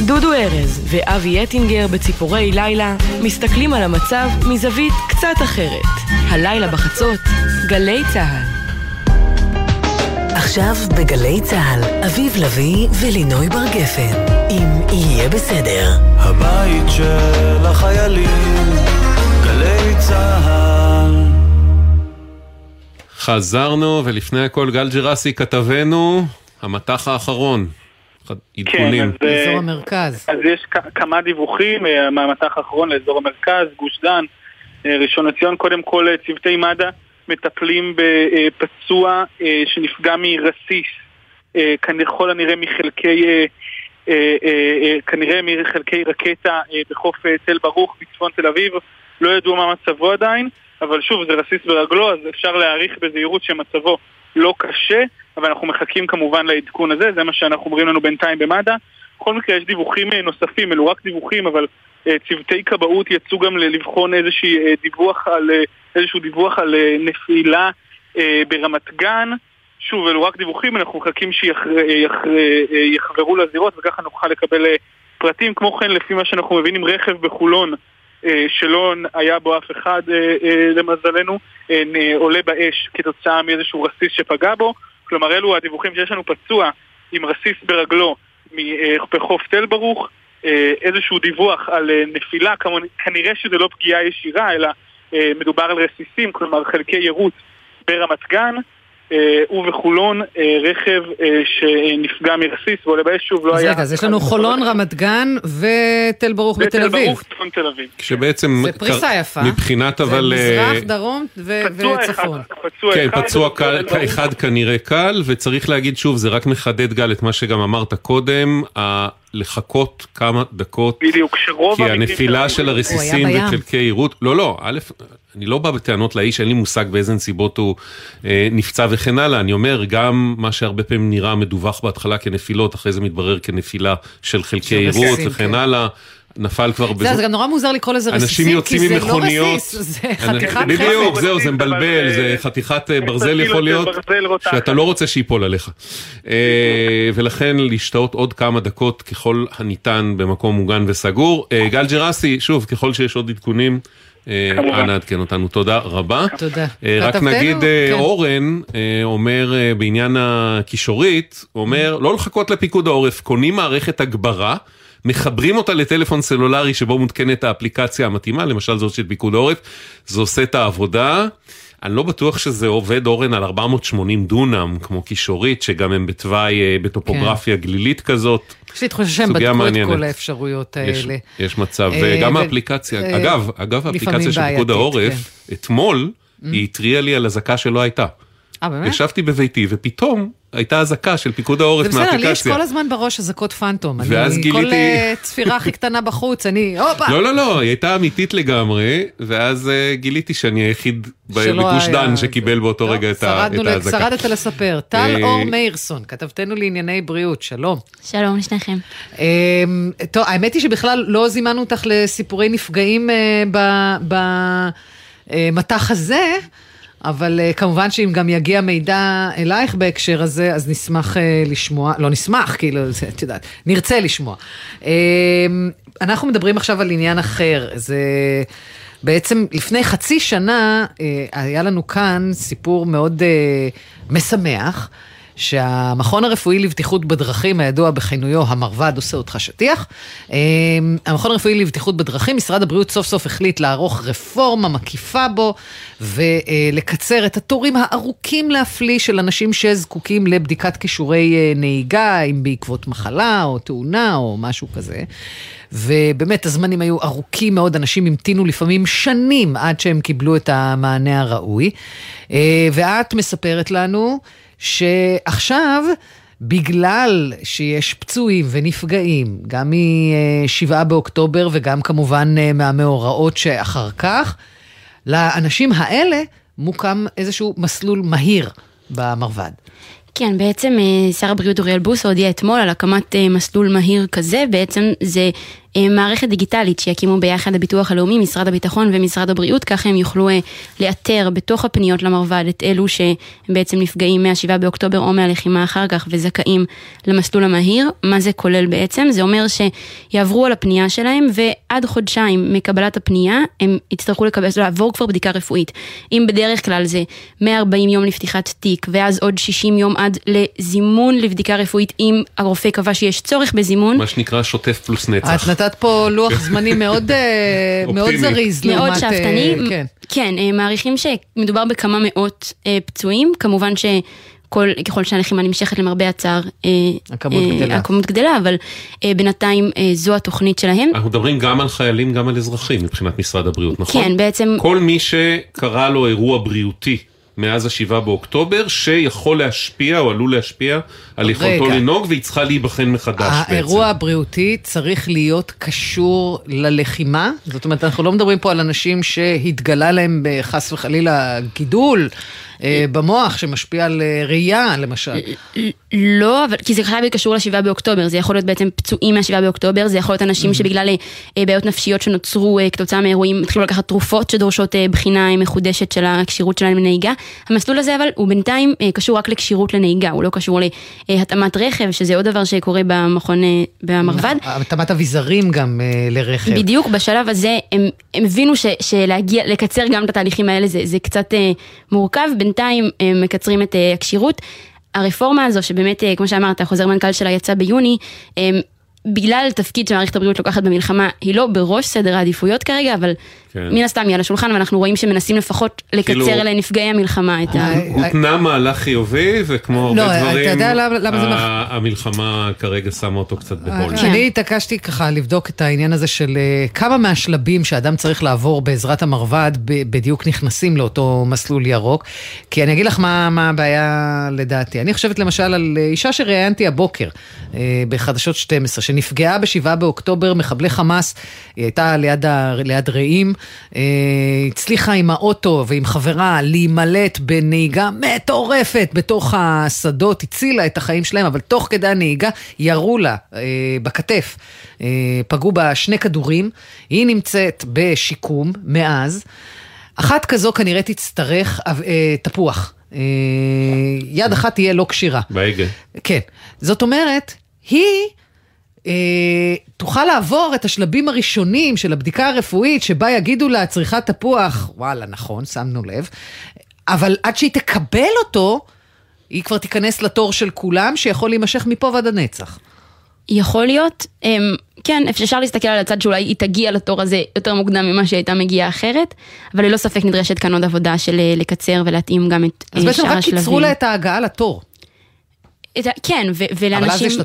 דודו ארז ואבי אטינגר בציפורי לילה מסתכלים על המצב מזווית קצת אחרת. הלילה בחצות, גלי צה"ל. עכשיו בגלי צה"ל, אביב לביא ולינוי בר גפן, אם יהיה בסדר. הבית של החיילים, גלי צה"ל. חזרנו, ולפני הכל גל ג'רסי כתבנו, המטח האחרון. עדכונים. כן, אזור המרכז. אז יש כמה דיווחים אה, מהמטח האחרון לאזור המרכז, גוש דן, אה, ראשון לציון, קודם כל אה, צוותי מד"א מטפלים בפצוע שנפגע מרסיס, ככל הנראה מחלקי, כנראה מחלקי רקטה בחוף תל ברוך בצפון תל אביב, לא ידעו מה מצבו עדיין, אבל שוב זה רסיס ברגלו אז אפשר להעריך בזהירות שמצבו לא קשה, אבל אנחנו מחכים כמובן לעדכון הזה, זה מה שאנחנו אומרים לנו בינתיים במד"א. בכל מקרה יש דיווחים נוספים, אלו רק דיווחים, אבל צוותי כבאות יצאו גם לבחון איזשהו דיווח על, איזשהו דיווח על נפילה ברמת גן. שוב, אלו רק דיווחים, אנחנו מחכים שיחברו לזירות וככה נוכל לקבל פרטים. כמו כן, לפי מה שאנחנו מבינים, רכב בחולון שלא היה בו אף אחד למזלנו, עולה באש כתוצאה מאיזשהו רסיס שפגע בו. כלומר, אלו הדיווחים שיש לנו פצוע עם רסיס ברגלו בחוף תל ברוך, איזשהו דיווח על נפילה, כנראה שזה לא פגיעה ישירה, אלא מדובר על רסיסים, כלומר חלקי יירוט ברמת גן. ובחולון רכב שנפגע מרסיס ועולה באש שוב לא היה... אז רגע, אז יש לנו חולון, רמת גן ותל ברוך בתל אביב. ותל ברוך, צפון תל אביב. כשבעצם... זה פריסה יפה. מבחינת אבל... זה מזרח, דרום וצפון. כן, פצוע אחד כנראה קל, וצריך להגיד שוב, זה רק מחדד גל את מה שגם אמרת קודם, לחכות כמה דקות, בדיוק, שרוב כי הנפילה של הרסיסים וחלקי עירות, לא לא, א', אני לא בא בטענות לאיש, אין לי מושג באיזה נסיבות הוא אה, נפצע וכן הלאה, אני אומר, גם מה שהרבה פעמים נראה מדווח בהתחלה כנפילות, אחרי זה מתברר כנפילה של חלקי עירות וכן כן. הלאה. נפל כבר בזה. זה גם נורא מוזר לקרוא לזה רסיסים, כי זה לא רסיס, זה חתיכת חפץ. בדיוק, זהו, זה מבלבל, זה חתיכת ברזל יכול להיות, שאתה לא רוצה שיפול עליך. ולכן להשתאות עוד כמה דקות ככל הניתן במקום מוגן וסגור. גל ג'רסי, שוב, ככל שיש עוד עדכונים. אנא עדכן אותנו, תודה רבה. תודה. רק נגיד, אורן אומר בעניין הקישורית, אומר לא לחכות לפיקוד העורף, קונים מערכת הגברה. מחברים אותה לטלפון סלולרי שבו מותקנת האפליקציה המתאימה, למשל זאת של פיקוד העורף, זה עושה את העבודה. אני לא בטוח שזה עובד אורן על 480 דונם, כמו קישורית, שגם הם בתוואי, בטופוגרפיה כן. גלילית כזאת. יש לי תחושה שהם בדקו מעניינת. את כל האפשרויות האלה. יש, יש מצב, גם ו... האפליקציה, אה, אגב, אגב האפליקציה של פיקוד העורף, כן. אתמול, mm. היא התריעה לי על אזעקה שלא הייתה. אה, באמת? ישבתי בביתי ופתאום הייתה אזעקה של פיקוד העורף זה בסדר, לי יש מהאפליקציה. כל הזמן בראש אזעקות פנטום. אני- ואז כל גיליתי- אה, צפירה הכי קטנה בחוץ, אני, הופה! לא, לא, לא, היא הייתה אמיתית לגמרי, ואז אה, גיליתי שאני היחיד בגוש היה- דן שקיבל באותו רגע את האזעקה. שרדת לספר. טל אה, אור מאירסון, כתבתנו לענייני בריאות, שלום. שלום לשניכם. אמ, טוב, האמת היא שבכלל לא זימנו אותך לסיפורי נפגעים אה, במטח הזה, אבל אה, כמובן שאם גם יגיע מידע אלייך בהקשר הזה, אז נשמח אה, לשמוע, לא נשמח, כאילו, את יודעת, נרצה לשמוע. אמ, אנחנו מדברים עכשיו על עניין אחר, זה... בעצם לפני חצי שנה אה, היה לנו כאן סיפור מאוד משמח, שהמכון הרפואי לבטיחות בדרכים, הידוע בכינויו המרב"ד עושה אותך שטיח, אה, המכון הרפואי לבטיחות בדרכים, משרד הבריאות סוף סוף החליט לערוך רפורמה מקיפה בו ולקצר את התורים הארוכים להפליא של אנשים שזקוקים לבדיקת כישורי אה, נהיגה, אם בעקבות מחלה או תאונה או משהו כזה. ובאמת הזמנים היו ארוכים מאוד, אנשים המתינו לפעמים שנים עד שהם קיבלו את המענה הראוי. אה, ואת מספרת לנו שעכשיו, בגלל שיש פצועים ונפגעים, גם מ-7 באוקטובר וגם כמובן אה, מהמאורעות שאחר כך, לאנשים האלה מוקם איזשהו מסלול מהיר במרב"ד. כן, בעצם אה, שר הבריאות אוריאל בוסו הודיע אתמול על הקמת אה, מסלול מהיר כזה, בעצם זה מערכת דיגיטלית שיקימו ביחד הביטוח הלאומי, משרד הביטחון ומשרד הבריאות, ככה הם יוכלו אה, לאתר בתוך הפניות למרב"ד את אלו שבעצם נפגעים מה-7 באוקטובר או מהלחימה אחר כך וזכאים למסלול המהיר. מה זה כולל בעצם? זה אומר שיעברו על הפנייה שלהם ועד חודשיים מקבלת הפנייה הם יצטרכו לקבל, לעבור כבר בדיקה רפואית. אם בדרך כלל זה 140 יום לפתיחת תיק ואז עוד 60 יום עד לזימון לבדיקה רפואית אם הרופא קבע שיש צורך בזימון. מה שנקרא שוטף פלוס נצח. נתת פה לוח זמנים מאוד, אה, מאוד. זריז מאוד לעומת... אה, שאפתני. כן. כן, אה, מעריכים שמדובר בכמה מאות פצועים, כמובן שכל, ככל שהלחימה נמשכת למרבה הצער, הכמות אה, גדלה. הכמות גדלה, אבל אה, בינתיים אה, זו התוכנית שלהם. אנחנו מדברים גם על חיילים, גם על אזרחים מבחינת משרד הבריאות, נכון? כן, בעצם... כל מי שקרה לו אירוע בריאותי מאז השבעה באוקטובר, שיכול להשפיע או עלול להשפיע על יכולתו. לנהוג, והיא צריכה להיבחן מחדש בעצם. האירוע הבריאותי צריך להיות קשור ללחימה? זאת אומרת, אנחנו לא מדברים פה על אנשים שהתגלה להם חס וחלילה גידול אה, במוח שמשפיע על אה, ראייה, למשל. לא, אבל כי זה חייב להיות קשור לשבעה באוקטובר, זה יכול להיות בעצם פצועים מהשבעה באוקטובר, זה יכול להיות אנשים שבגלל אה, בעיות נפשיות שנוצרו אה, כתוצאה מאירועים, התחילו לקחת תרופות שדורשות אה, בחינה אה, מחודשת של הכשירות שלהם לנהיגה. המסלול הזה אבל הוא בינתיים אה, קשור רק לכשירות לנהיגה, הוא לא קשור להתאמת רכב, שזה עוד דבר שקורה במכון, אה, במרב"ד. התאמת אביזרים גם אה, לרכב. בדיוק, בשלב הזה הם, הם הבינו ש, שלהגיע, לקצר גם את התהליכים האלה זה, זה קצת אה, מורכב, בינתיים הם מקצרים את אה, הכשירות. הרפורמה הזו, שבאמת, אה, כמו שאמרת, החוזר מנכ"ל שלה יצא ביוני, אה, בגלל תפקיד שמערכת הבריאות לוקחת במלחמה, היא לא בראש סדר העדיפויות כרגע, אבל כן. מן הסתם היא על השולחן, ואנחנו רואים שמנסים לפחות לקצר כאילו- לנפגעי המלחמה את ה... הותנה מהלך חיובי, וכמו לא, הרבה אתה דברים, יודע למה- למה זה מח- המלחמה כרגע שמה אותו קצת בהול. אני התעקשתי ככה לבדוק את העניין הזה של אה, כמה מהשלבים שאדם צריך לעבור בעזרת המרב"ד בדיוק נכנסים לאותו מסלול ירוק. כי אני אגיד לך מה, מה הבעיה לדעתי. אני חושבת למשל על אה, אישה שראיינתי הבוקר אה, בחדשות 12, שנפגעה ב-7 באוקטובר, מחבלי חמאס, היא הייתה ליד, ה, ליד רעים, אה, הצליחה עם האוטו ועם חברה להימלט בנהיגה מטורפת בתוך השדות, הצילה את החיים שלהם, אבל תוך כדי הנהיגה ירו לה אה, בכתף, אה, פגעו בה שני כדורים, היא נמצאת בשיקום מאז. אחת כזו כנראה תצטרך תפוח. יד אחת תהיה לא כשירה. בהגה. כן. זאת אומרת, היא תוכל לעבור את השלבים הראשונים של הבדיקה הרפואית, שבה יגידו לה צריכת תפוח, וואלה, נכון, שמנו לב, אבל עד שהיא תקבל אותו, היא כבר תיכנס לתור של כולם, שיכול להימשך מפה ועד הנצח. יכול להיות, אמ, כן, אפשר להסתכל על הצד שאולי היא תגיע לתור הזה יותר מוקדם ממה שהייתה מגיעה אחרת, אבל ללא ספק נדרשת כאן עוד עבודה של אה, לקצר ולהתאים גם את אז אה, בעצם שאר רק השלבים. קיצרו לה את ההגעה לתור. את ה- כן, ו- ולאנשים... אבל אז יש לה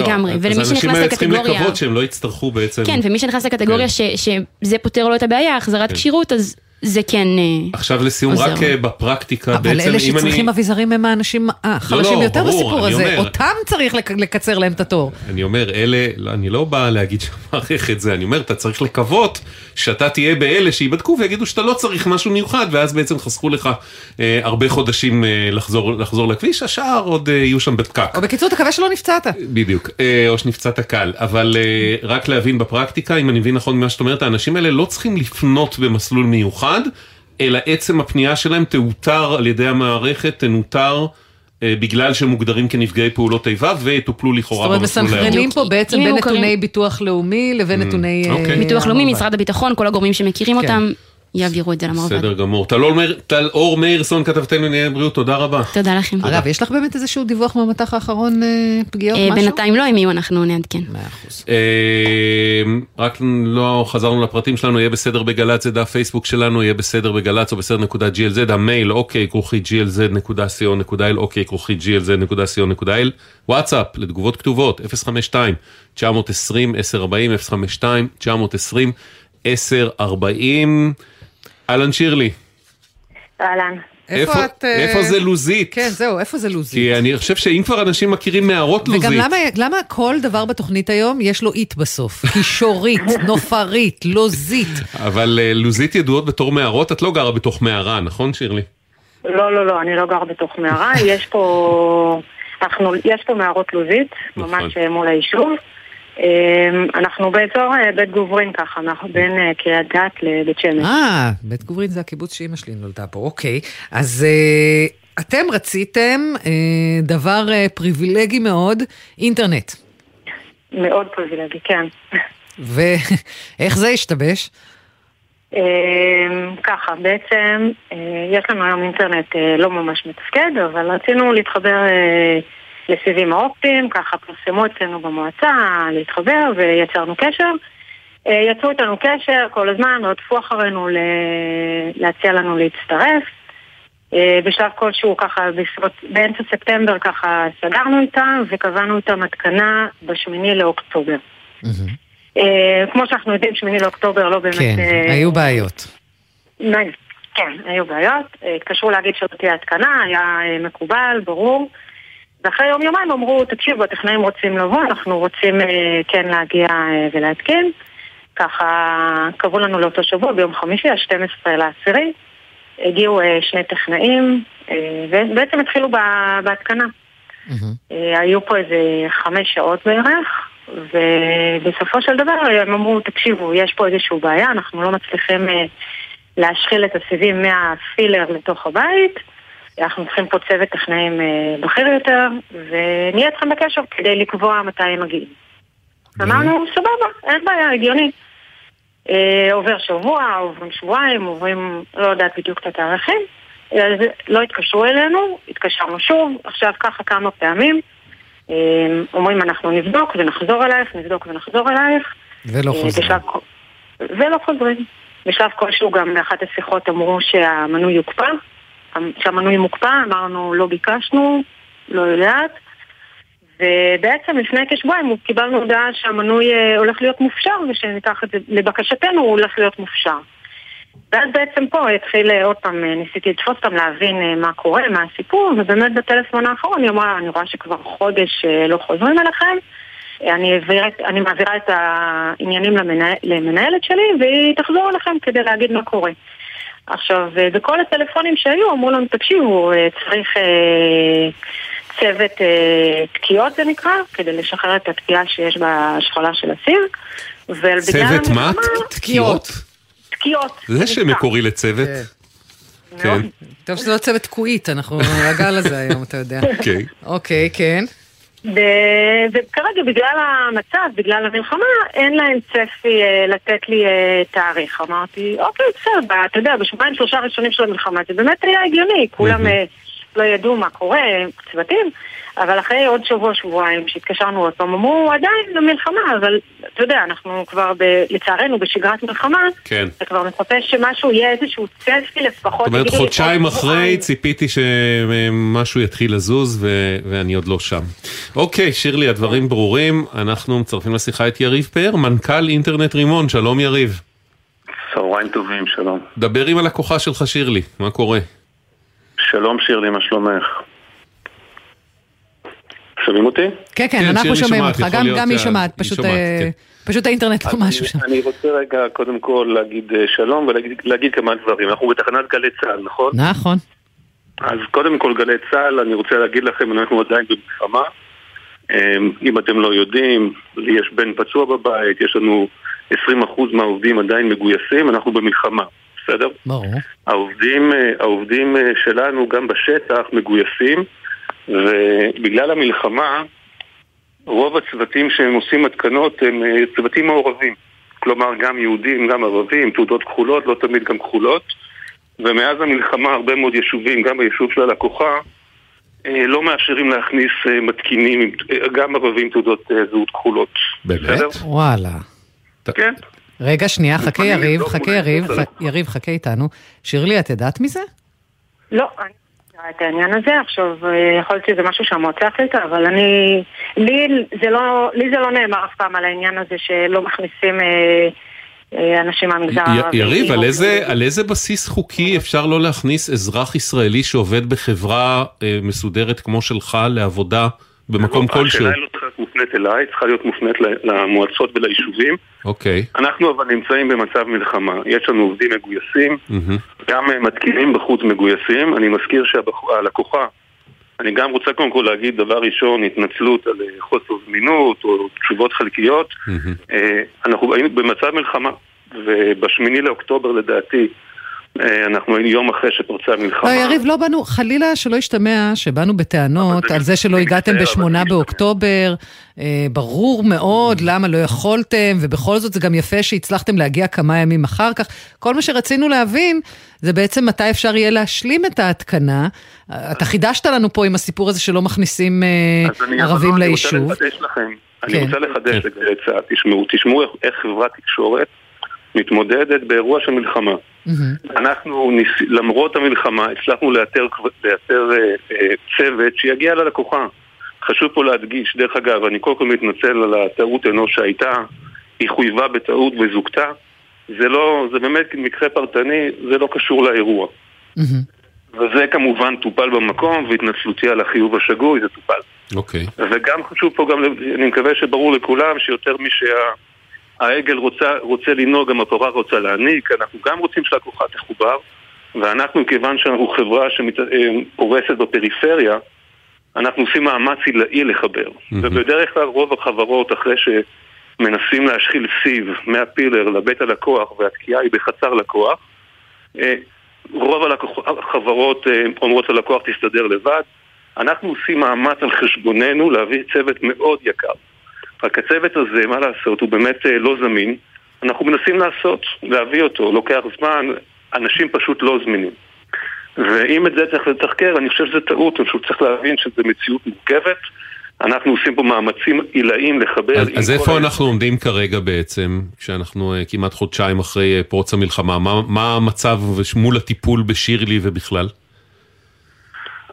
תור. לגמרי, לא, ולמי אז האנשים שנכנס האלה צריכים לקטגוריה... לקוות שהם לא יצטרכו בעצם... כן, ומי שנכנס לקטגוריה ש- שזה פותר לו את הבעיה, החזרת כן. כשירות, אז זה כן אה, עכשיו לסיום, עוזר רק. אה, בפרקטיקה, אבל בעצם אלה אם אני... שצריכים אביזרים הם האנשים החלשים לא, יותר ברור, בסיפור הזה. אומר. אותם צריך לק- לקצר להם את התור. אני אומר, אלה, לא, אני לא בא להגיד שהמערכת זה, אני אומר, אתה צריך לקוות שאתה תהיה באלה שיבדקו ויגידו שאתה לא צריך משהו מיוחד, ואז בעצם חסכו לך אה, הרבה חודשים אה, לחזור, לחזור לכביש, השאר עוד אה, יהיו שם בפקק. או בקיצור, תקווה שלא נפצעת. בדיוק, אה, או שנפצעת קל, אבל אה, רק להבין בפרקטיקה, אם אני מבין נכון ממה שאת אומרת, האנשים האלה לא צריכים לפנות במסלול מיוחד, אלא עצם הפנייה שלהם תאותר על ידי המערכת, תנוטר. אה, בגלל שהם מוגדרים כנפגעי פעולות איבה ויטופלו זאת לכאורה אומרת, במסלול הירוק. מסנכרנים פה בעצם בין נתוני ביטוח לאומי לבין נתוני... אה, אוקיי. ביטוח לאומי, המרב"ד. משרד הביטחון, כל הגורמים שמכירים כן. אותם, יעבירו את זה למרב"ד. בסדר גמור. טל אור מאירסון, כתבתנו לענייני בריאות, תודה רבה. תודה לכם. אגב, יש לך באמת איזשהו דיווח מהמטח האחרון, אה, פגיעות, אה, משהו? בינתיים לא, אם יהיו אנחנו נעדכן. אה, רק לא חזרנו לפרטים שלנו, יהיה בסדר בגל"צ, זה דף פייסבוק שלנו, יהיה בסדר בגל"צ או בסדר נקודה glz, המייל אוקיי כרוכי glz.co.il, אוקיי כרוכי glz.co.il, וואטסאפ לתגובות כתובות, 052 920 1040 052 920 1040 אהלן שירלי, אהלן. איפה- את... אה, איפה זה לוזית? כן, זהו, איפה זה לוזית? כי אני חושב שאם כבר אנשים מכירים מערות לוזית, וגם למה, למה כל דבר בתוכנית היום יש לו אית בסוף? קישורית, נופרית, לוזית. אבל אה, לוזית ידועות בתור מערות, את לא גרה בתוך מערה, נכון שירלי? לא, לא, לא, אני לא גר בתוך מערה, יש פה... אנחנו, יש פה מערות לוזית, נכון. ממש אה, מול היישוב. אה, אנחנו באזור אה, בית גוברין ככה, אנחנו בין אה, קריית גת לבית שמש. אה, בית גוברין זה הקיבוץ שאימא שלי נולדה פה, אוקיי. אז אה, אתם רציתם אה, דבר אה, פריבילגי מאוד, אינטרנט. מאוד פריבילגי, כן. ואיך זה השתבש? אה, ככה, בעצם יש לנו היום אינטרנט לא ממש מתפקד, אבל רצינו להתחבר לסיבים האופטיים, ככה פרסמו אצלנו במועצה להתחבר ויצרנו קשר. אה, יצרו איתנו קשר כל הזמן, רדפו אחרינו ל... להציע לנו להצטרף. אה, בשלב כלשהו ככה, בסביבות, באמצע ספטמבר ככה סגרנו איתם וקבענו איתם התקנה בשמיני לאוקטובר. אה, כמו שאנחנו יודעים, שמיני לאוקטובר לא באמת... כן, אה, היו בעיות. כן, היו בעיות. התקשרו להגיד שזאת תהיה התקנה, היה מקובל, ברור. ואחרי יום יומיים אמרו, תקשיבו, הטכנאים רוצים לבוא, אנחנו רוצים אה, כן להגיע אה, ולהתקין. ככה קבעו לנו לאותו שבוע, ביום חמישי, ה-12 לעשירי. הגיעו אה, שני טכנאים, אה, ובעצם התחילו בה- בהתקנה. אה, היו פה איזה חמש שעות בערך, ובסופו של דבר הם אמרו, תקשיבו, יש פה איזושהי בעיה, אנחנו לא מצליחים אה, להשחיל את הסיבים מהפילר לתוך הבית, אנחנו צריכים פה צוות טכנאים אה, בכיר יותר, ונהיה איתכם בקשר כדי לקבוע מתי הם מגיעים. אמרנו, סבבה, אין בעיה, הגיוני. אה, עובר שבוע, עוברים שבועיים, עוברים, לא יודעת בדיוק את התאריכים. אז לא התקשרו אלינו, התקשרנו שוב, עכשיו ככה כמה פעמים. אה, אומרים אנחנו נבדוק ונחזור אלייך, נבדוק ונחזור אלייך. ולא חוזרים. בשלב ולא חוזרים. בשלב כלשהו גם באחת השיחות אמרו שהמנוי יוקפא. שהמנוי מוקפא, אמרנו לא ביקשנו, לא יודעת. ובעצם לפני כשבועיים קיבלנו הודעה שהמנוי אה, הולך להיות מופשר ושניקח את זה, לבקשתנו הוא הולך להיות מופשר. ואז בעצם פה התחיל אה, עוד פעם, אה, ניסיתי לתפוס אותם להבין מה קורה, מה הסיפור, ובאמת בטלפון האחרון היא אמרה, אני רואה שכבר חודש לא חוזרים אליכם, אני, העביר את- אני מעבירה את העניינים למנהל, למנהלת שלי והיא תחזור אליכם כדי להגיד מה קורה. עכשיו, אה, בכל הטלפונים שהיו אמרו לנו, תקשיבו, אה, צריך אה, צוות אה, תקיעות זה נקרא, כדי לשחרר את התקיעה שיש בשכולה של הסיר. צוות מה? תקיעות? תקיעות. זה שם מקורי לצוות. כן. טוב שזה לא צוות תקועית, אנחנו הגל הזה היום, אתה יודע. אוקיי. אוקיי, כן. וכרגע בגלל המצב, בגלל המלחמה, אין להם צפי אה, לתת לי אה, תאריך. אמרתי, אוקיי, בסדר, אתה יודע, בשבועיים שלושה ראשונים של המלחמה זה באמת היה הגיוני, כולם אה, לא ידעו מה קורה, צוותים, אבל אחרי עוד שבוע, שבועיים, שהתקשרנו עוד פעם, אמרו, עדיין המלחמה, אבל אתה יודע, אנחנו כבר, ב- לצערנו, בשגרת מלחמה, כן. אתה כבר מצפה שמשהו יהיה איזשהו צפי לפחות. זאת אומרת, חודשיים אחרי שבועיים. ציפיתי שמשהו יתחיל לזוז ו- ואני עוד לא שם. אוקיי, שירלי, הדברים ברורים. אנחנו מצרפים לשיחה את יריב פאר, מנכ"ל אינטרנט רימון. שלום יריב. צהריים טובים, שלום. דבר עם הלקוחה שלך שירלי, מה קורה? שלום שירלי, מה שלומך? שומעים אותי? כן, כן, כן, אנחנו שומעים אותך, גם היא שה- שומעת, פשוט, שומעת, אה, כן. פשוט האינטרנט לא משהו שם. אני רוצה רגע קודם כל להגיד אה, שלום ולהגיד להגיד כמה דברים. אנחנו בתחנת גלי צה"ל, נכון? נכון. אז קודם כל גלי צה"ל, אני רוצה להגיד לכם, אנחנו עדיין במלחמה. אה, אם אתם לא יודעים, לי יש בן פצוע בבית, יש לנו 20% מהעובדים עדיין מגויסים, אנחנו במלחמה, בסדר? ברור. העובדים, אה, העובדים אה, שלנו גם בשטח מגויסים ובגלל המלחמה רוב הצוותים שהם עושים התקנות הם אה, צוותים מעורבים כלומר גם יהודים, גם ערבים, תעודות כחולות, לא תמיד גם כחולות ומאז המלחמה הרבה מאוד יישובים, גם ביישוב של הלקוחה אה, לא מאפשרים להכניס אה, מתקינים, גם ערבים תעודות זהות כחולות. בסדר? וואלה. כן. רגע, שנייה, חכה יריב, חכה יריב, יריב, חכה איתנו. שירלי, את ידעת מזה? לא, אני את העניין הזה, עכשיו אה, יכול להיות שזה משהו שהמועצה החליטה, אבל אני, לי זה לא, לי זה לא נאמר אף פעם על העניין הזה שלא מכניסים אה, אה, אנשים מהמגזר הערבי. יריב, על איזה, על איזה בסיס חוקי אפשר לא להכניס אזרח ישראלי שעובד בחברה אה, מסודרת כמו שלך לעבודה במקום כלשהו? השאלה לא צריכה להיות מופנית אליי, צריכה להיות מופנית למועצות וליישובים. אוקיי. אנחנו אבל נמצאים במצב מלחמה. יש לנו עובדים מגויסים, מהמם. גם מתקינים בחוץ מגויסים. אני מזכיר שהלקוחה, אני גם רוצה קודם כל להגיד דבר ראשון, התנצלות על אה, חוסר זמינות או תשובות חלקיות. אה, אנחנו היינו במצב מלחמה, ובשמיני לאוקטובר לדעתי, אנחנו היינו יום אחרי שפרצה לא, המלחמה. יריב, לא באנו, חלילה שלא ישתמע שבאנו בטענות על זה שלא הגעתם בשמונה באוקטובר. אה, ברור מאוד למה לא יכולתם, ובכל זאת זה גם יפה שהצלחתם להגיע כמה ימים אחר כך. כל מה שרצינו להבין זה בעצם מתי אפשר יהיה להשלים את ההתקנה. אה, אתה חידשת לנו פה עם הסיפור הזה שלא מכניסים אה, אני- ערבים אבל אני ליישוב. רוצה לחדש לכם, אני כן. רוצה לחדש לגלי צה"ל, תשמעו, תשמעו איך- איך חברת תקשורת מתמודדת באירוע של מלחמה. אנחנו, ניס... למרות המלחמה, הצלחנו לאתר, לאתר אה, אה, צוות שיגיע ללקוחה. חשוב פה להדגיש, דרך אגב, אני קודם כל מתנצל על הטעות אנוש שהייתה, היא חויבה בטעות וזוכתה. זה לא, זה באמת מקרה פרטני, זה לא קשור לאירוע. וזה כמובן טופל במקום, והתנצלותי על החיוב השגוי, זה טופל. אוקיי. וגם חשוב פה גם, אני מקווה שברור לכולם שיותר משהעגל רוצה, רוצה לנהוג, גם הפרה רוצה להעניק, אנחנו גם רוצים שהלקוחה תחובר, ואנחנו, כיוון שאנחנו חברה שפורסת בפריפריה, אנחנו עושים מאמץ עילאי לחבר. ובדרך כלל רוב החברות, אחרי שמנסים להשחיל סיב מהפילר לבית הלקוח, והתקיעה היא בחצר לקוח, אה, רוב החברות אה, אומרות ללקוח תסתדר לבד. אנחנו עושים מאמץ על חשבוננו להביא צוות מאוד יקר. רק הצוות הזה, מה לעשות, הוא באמת אה, לא זמין. אנחנו מנסים לעשות, להביא אותו, לוקח זמן, אנשים פשוט לא זמינים. ואם את זה צריך לתחקר, אני חושב שזו טעות, אני פשוט צריך להבין שזו מציאות מורכבת. אנחנו עושים פה מאמצים עילאיים לחבר אז, אז איפה אנחנו עומדים כרגע בעצם, כשאנחנו אה, כמעט חודשיים אחרי אה, פרוץ המלחמה? מה, מה המצב מול הטיפול בשירלי ובכלל?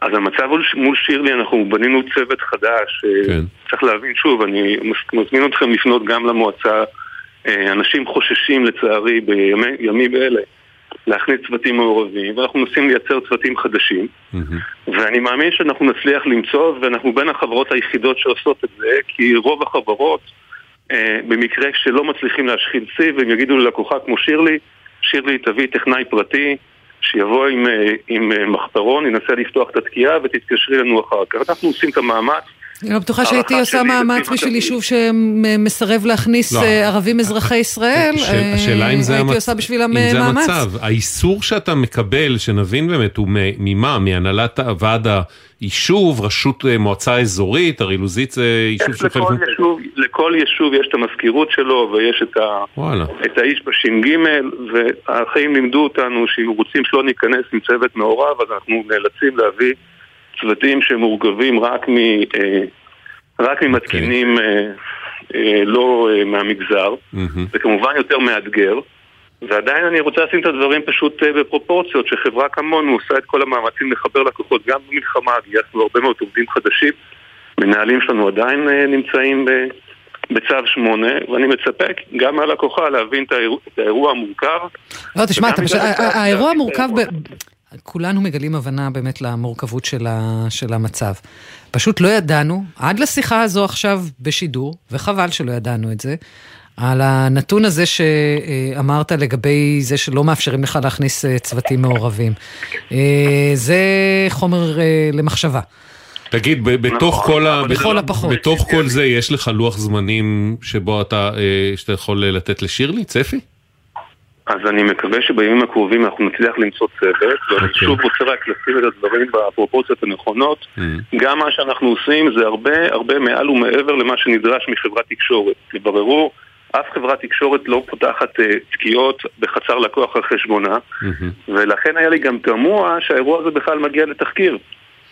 אז המצב מול שירלי, אנחנו בנינו צוות חדש. אה, כן. צריך להבין שוב, אני מזמין אתכם לפנות גם למועצה. אה, אנשים חוששים לצערי בימים אלה להכניס צוותים מעורבים, ואנחנו מנסים לייצר צוותים חדשים. ואני מאמין שאנחנו נצליח למצוא, ואנחנו בין החברות היחידות שעושות את זה, כי רוב החברות, אה, במקרה שלא מצליחים להשחיל סיב, הם יגידו ללקוחה כמו שירלי, שירלי תביא טכנאי פרטי, שיבוא עם, אה, עם אה, מחפרון, ינסה לפתוח את התקיעה ותתקשרי לנו אחר כך. אנחנו עושים את המאמץ. אני לא בטוחה שהייתי עושה מאמץ בשביל מה יישוב שמסרב להכניס לא. אה, ערבים אזרחי ישראל. השאל- אה, השאלה אם זה, הייתי המצ- עושה בשבילם אם אה, זה מאמץ. המצב. האיסור שאתה מקבל, שנבין באמת, הוא מ- ממה? מהנהלת ועד היישוב, רשות אה, מועצה אזורית, הרי לוזית זה יישוב יש שהוא חלק... לכל יישוב, לכל יישוב יש את המזכירות שלו ויש את, ה. את האיש בש"ג והחיים לימדו אותנו שאם רוצים שלא ניכנס עם צוות מעורב אז אנחנו נאלצים להביא צוותים שמורכבים רק, מ, אה, רק ממתקינים אה, אה, לא אה, מהמגזר. מהמם. זה כמובן יותר מאתגר. ועדיין אני רוצה לשים את הדברים פשוט אה, בפרופורציות שחברה כמונו עושה את כל המאמצים לחבר לקוחות גם במלחמה, גייסנו הרבה מאוד עובדים חדשים. מנהלים שלנו עדיין אה, נמצאים ב- בצו 8, ואני מצפה גם מהלקוחה להבין את האירוע, המורכב. לא, תשמע, האירוע המורכב, ב- כולנו מגלים הבנה באמת למורכבות של ה- של המצב. פשוט לא ידענו, עד לשיחה הזו עכשיו בשידור, וחבל שלא ידענו את זה, על הנתון הזה שאמרת לגבי זה שלא מאפשרים לך להכניס אה, צוותים מעורבים. אה, זה חומר אה, למחשבה. תגיד, ב- בתוך נכון, כל ה... אבל לכל הפחות. בתוך כל זה יש לך לוח זמנים שבו אתה, שאתה יכול לתת לשירלי, צפי? אז אני מקווה שבימים הקרובים אנחנו נצליח למצוא צוות, ואני אוקיי. שוב רוצה רק לשים את הדברים בפרופורציות הנכונות. Mm. גם מה שאנחנו עושים זה הרבה הרבה מעל ומעבר למה שנדרש מחברת תקשורת. תבררו, אף חברת תקשורת לא פותחת אה, תקיעות בחצר לקוח על חשבונה, ולכן היה לי גם תמוה שהאירוע הזה בכלל מגיע לתחקיר.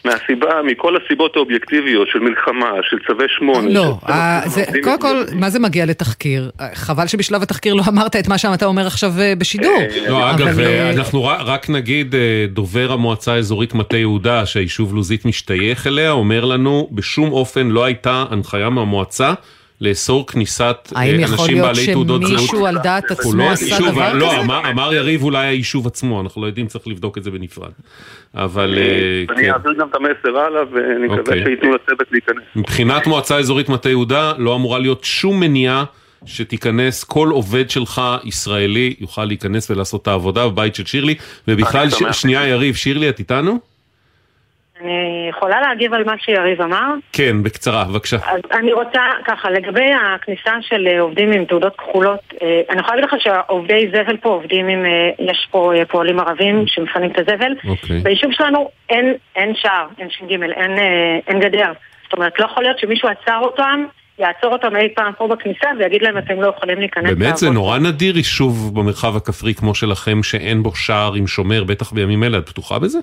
מהסיבה, מכל הסיבות האובייקטיביות של מלחמה, של צווי שמונה. לא, של- אה, זה- קודם כל, מה זה מגיע לתחקיר? אה, חבל שבשלב התחקיר לא אמרת את מה שאתה אומר עכשיו אה, בשידור. לא, אגב, אה, אה, אנחנו רק נגיד, אה, דובר המועצה האזורית מטה יהודה, שהיישוב לוזית משתייך אליה, אומר לנו, בשום אופן לא הייתה הנחיה מהמועצה לאסור כניסת אה, האם יכול אנשים להיות בעלי תעודות זהות. שמישהו על דעת הוא עצמו לא עשה דבר לא, כזה? אמר- אמר יריב אולי היישוב עצמו, אנחנו לא יודעים, צריך לבדוק את זה בנפרד. אבל אה, אני כן. אעביר גם את המסר הלאה, ואני מקווה אוקיי. שייתנו לצוות להיכנס. מבחינת מועצה אזורית מטה יהודה לא אמורה להיות שום מניעה שתיכנס, כל עובד שלך ישראלי יוכל להיכנס ולעשות את העבודה בבית של שירלי, ובכלל, ש... שנייה יריב, שירלי את איתנו? אני יכולה להגיב על מה שיריב אמר? כן, בקצרה, בבקשה. אז אני רוצה, ככה, לגבי הכניסה של אה, עובדים עם תעודות כחולות, אה, אני יכולה להגיד לך שהעובדי זבל פה עובדים עם, אה, יש פה פועלים ערבים שמפנים את הזבל. אוקיי. ביישוב שלנו אין, אין שער, אין ש"ג, אין, אין גדר. זאת אומרת, לא יכול להיות שמישהו עצר אותם, יעצור אותם אי פעם פה בכניסה ויגיד להם אתם לא יכולים להיכנס באמת זה לעבוד." נורא נדיר יישוב במרחב הכפרי כמו שלכם, שאין בו שער עם שומר, בטח בימים אלה, את בטוחה בזה?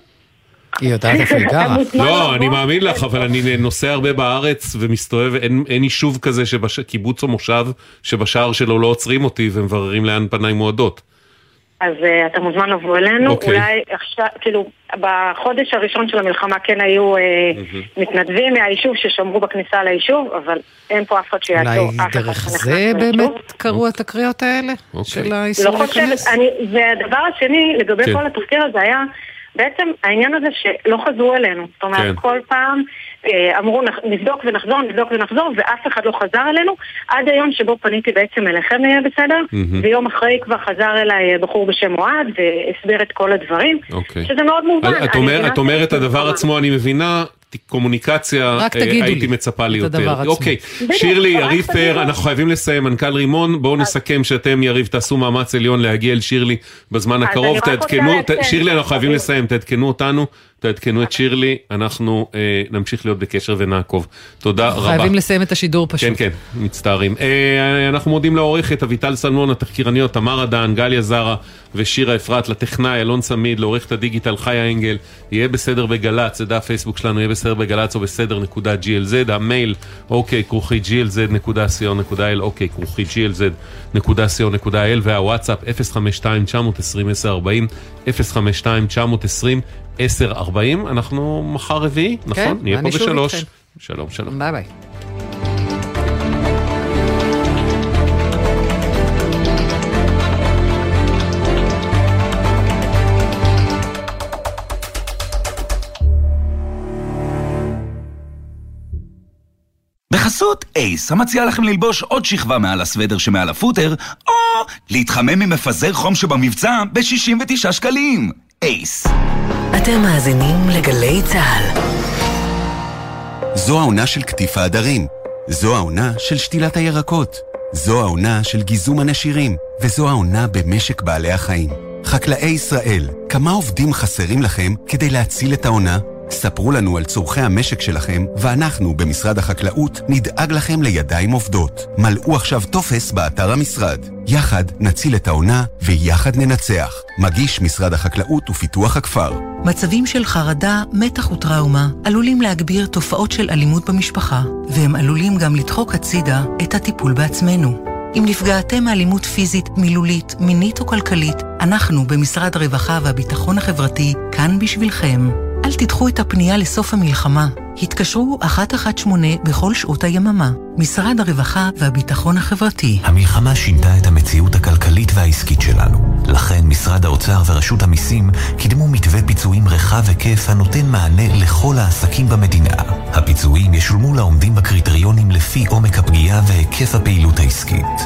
היא יודעת איפה היא גרה. לא, אני מאמין לך, אבל אני נוסע הרבה בארץ ומסתובב, אין, יישוב כזה, שבש... קיבוץ או מושב, שבשער שלו לא עוצרים אותי ומבררים לאן פניי מועדות. אז uh, אתה מוזמן לבוא אלינו, אוקיי. אולי עכשיו, כאילו, בחודש הראשון של המלחמה כן היו uh, מתנדבים מהיישוב ששמרו בכניסה ליישוב, אבל אין פה אף אחד שיעצור אולי אף אחד דרך זה ליישוב. באמת קרו התקריות האלה? של האיסור לא חושבת, להיכנס? אני, והדבר השני, לגבי כן. כל התחקיר הזה היה בעצם העניין הזה שלא חזרו אלינו. זאת אומרת, כן. כל פעם אה, אמרו "נח- נבדוק ונחזור, נבדוק ונחזור, ואף אחד לא חזר אלינו, עד היום שבו פניתי בעצם אליכם יהיה בסדר, מהמם. ויום אחרי כבר חזר אליי אה, בחור בשם אוהד, והסביר את כל הדברים, אוקיי. שזה מאוד מובן. את, אומר, את אומרת את הדבר. עצמו, אני מבינה, קומוניקציה, רק אה, תגידו הייתי לי מצפה לי יותר. אוקיי, שירלי, יריב. פאר, אנחנו חייבים לסיים, מנכ"ל רימון, בואו נסכם שאתם, יריב, תעשו מאמץ עליון להגיע אל שירלי בזמן הקרוב, תעדכנו. שירלי, אנחנו חייבים לסיים, תעדכנו אותנו, תעדכנו את שירלי, אנחנו אה, נמשיך להיות בקשר ונעקוב. תודה רבה. חייבים לסיים את השידור פשוט. כן, כן, מצטערים. אה, אנחנו מודים לעורכת אביטל סלמון, התחקירניות תמר אדן, גליה זרה ושירה אפרת, לטכנאי אלון צמיד, לעורכת הדיגיטל חיה אנגל, יהיה בסדר בגל"צ, זה דף פייסבוק שלנו, יהיה בסדר בגל"צ או בסדר נקודה glz, המייל אוקיי כרוכי glz.co.il, אוקיי כרוכי glz.co.il, והוואטסאפ 052-920-1040, 052-920-1040, אנחנו מחר רביעי, נכון? כן, נהיה פה בשלוש. שלום, שלום. ביי ביי. בחסות אייס, המציע לכם ללבוש עוד שכבה מעל הסוודר שמעל הפוטר, או להתחמם ממפזר חום שבמבצע ב-69 שקלים. אייס. אתם מאזינים לגלי צה"ל. זו העונה של קטיף העדרים. זו העונה של שתילת הירקות. זו העונה של גיזום הנשירים. וזו העונה במשק בעלי החיים. חקלאי ישראל, כמה עובדים חסרים לכם כדי להציל את העונה? ספרו לנו על צורכי המשק שלכם, ואנחנו במשרד החקלאות נדאג לכם לידיים עובדות. מלאו עכשיו טופס באתר המשרד. יחד נציל את העונה, ויחד ננצח. מגיש משרד החקלאות ופיתוח הכפר. מצבים של חרדה, מתח וטראומה עלולים להגביר תופעות של אלימות במשפחה, והם עלולים גם לדחוק הצידה את הטיפול בעצמנו. אם נפגעתם מאלימות פיזית, מילולית, מינית או כלכלית, אנחנו במשרד הרווחה והביטחון החברתי כאן בשבילכם. אל תדחו את הפנייה לסוף המלחמה. התקשרו 118 בכל שעות היממה. משרד הרווחה והביטחון החברתי. המלחמה שינתה את המציאות הכלכלית והעסקית שלנו. לכן משרד האוצר ורשות המיסים קידמו מתווה פיצויים רחב היקף הנותן מענה לכל העסקים במדינה. הפיצויים ישולמו לעומדים בקריטריונים לפי עומק הפגיעה והיקף הפעילות העסקית.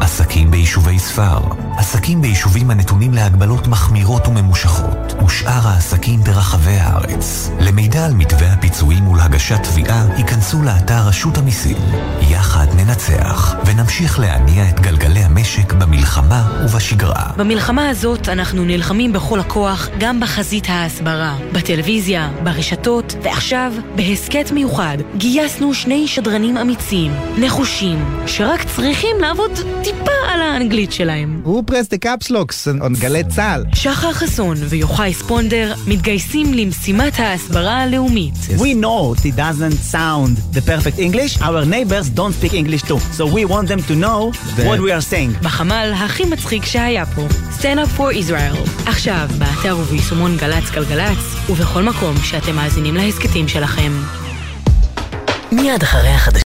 עסקים ביישובי ספר, עסקים ביישובים הנתונים להגבלות מחמירות וממושכות, ושאר העסקים ברחבי הארץ. למידע על מתווה הפיצויים ולהגשת תביעה, ייכנסו לאתר רשות המיסים. יחד ננצח, ונמשיך להניע את גלגלי המשק במלחמה ובשגרה. במלחמה הזאת אנחנו נלחמים בכל הכוח, גם בחזית ההסברה, בטלוויזיה, ברשתות, ועכשיו, בהסכת מיוחד, גייסנו שני שדרנים אמיצים, נחושים, שרק צריכים לעבוד טיפה על האנגלית שלהם. הוא פרס דה קפסלוקס, on גלי צה"ל. שחר חסון ויוחאי ספונדר מתגייסים למשימת ההסברה הלאומית. We know it doesn't sound the perfect English, our neighbors don't speak English too, so we want them to know what we are saying. בחמ"ל הכי מצחיק שהיה פה, Stand up for Israel. עכשיו, באתר וביישומון גל"צ גלגלצ, ובכל מקום שאתם מאזינים להסכתים שלכם. מיד אחרי החדשות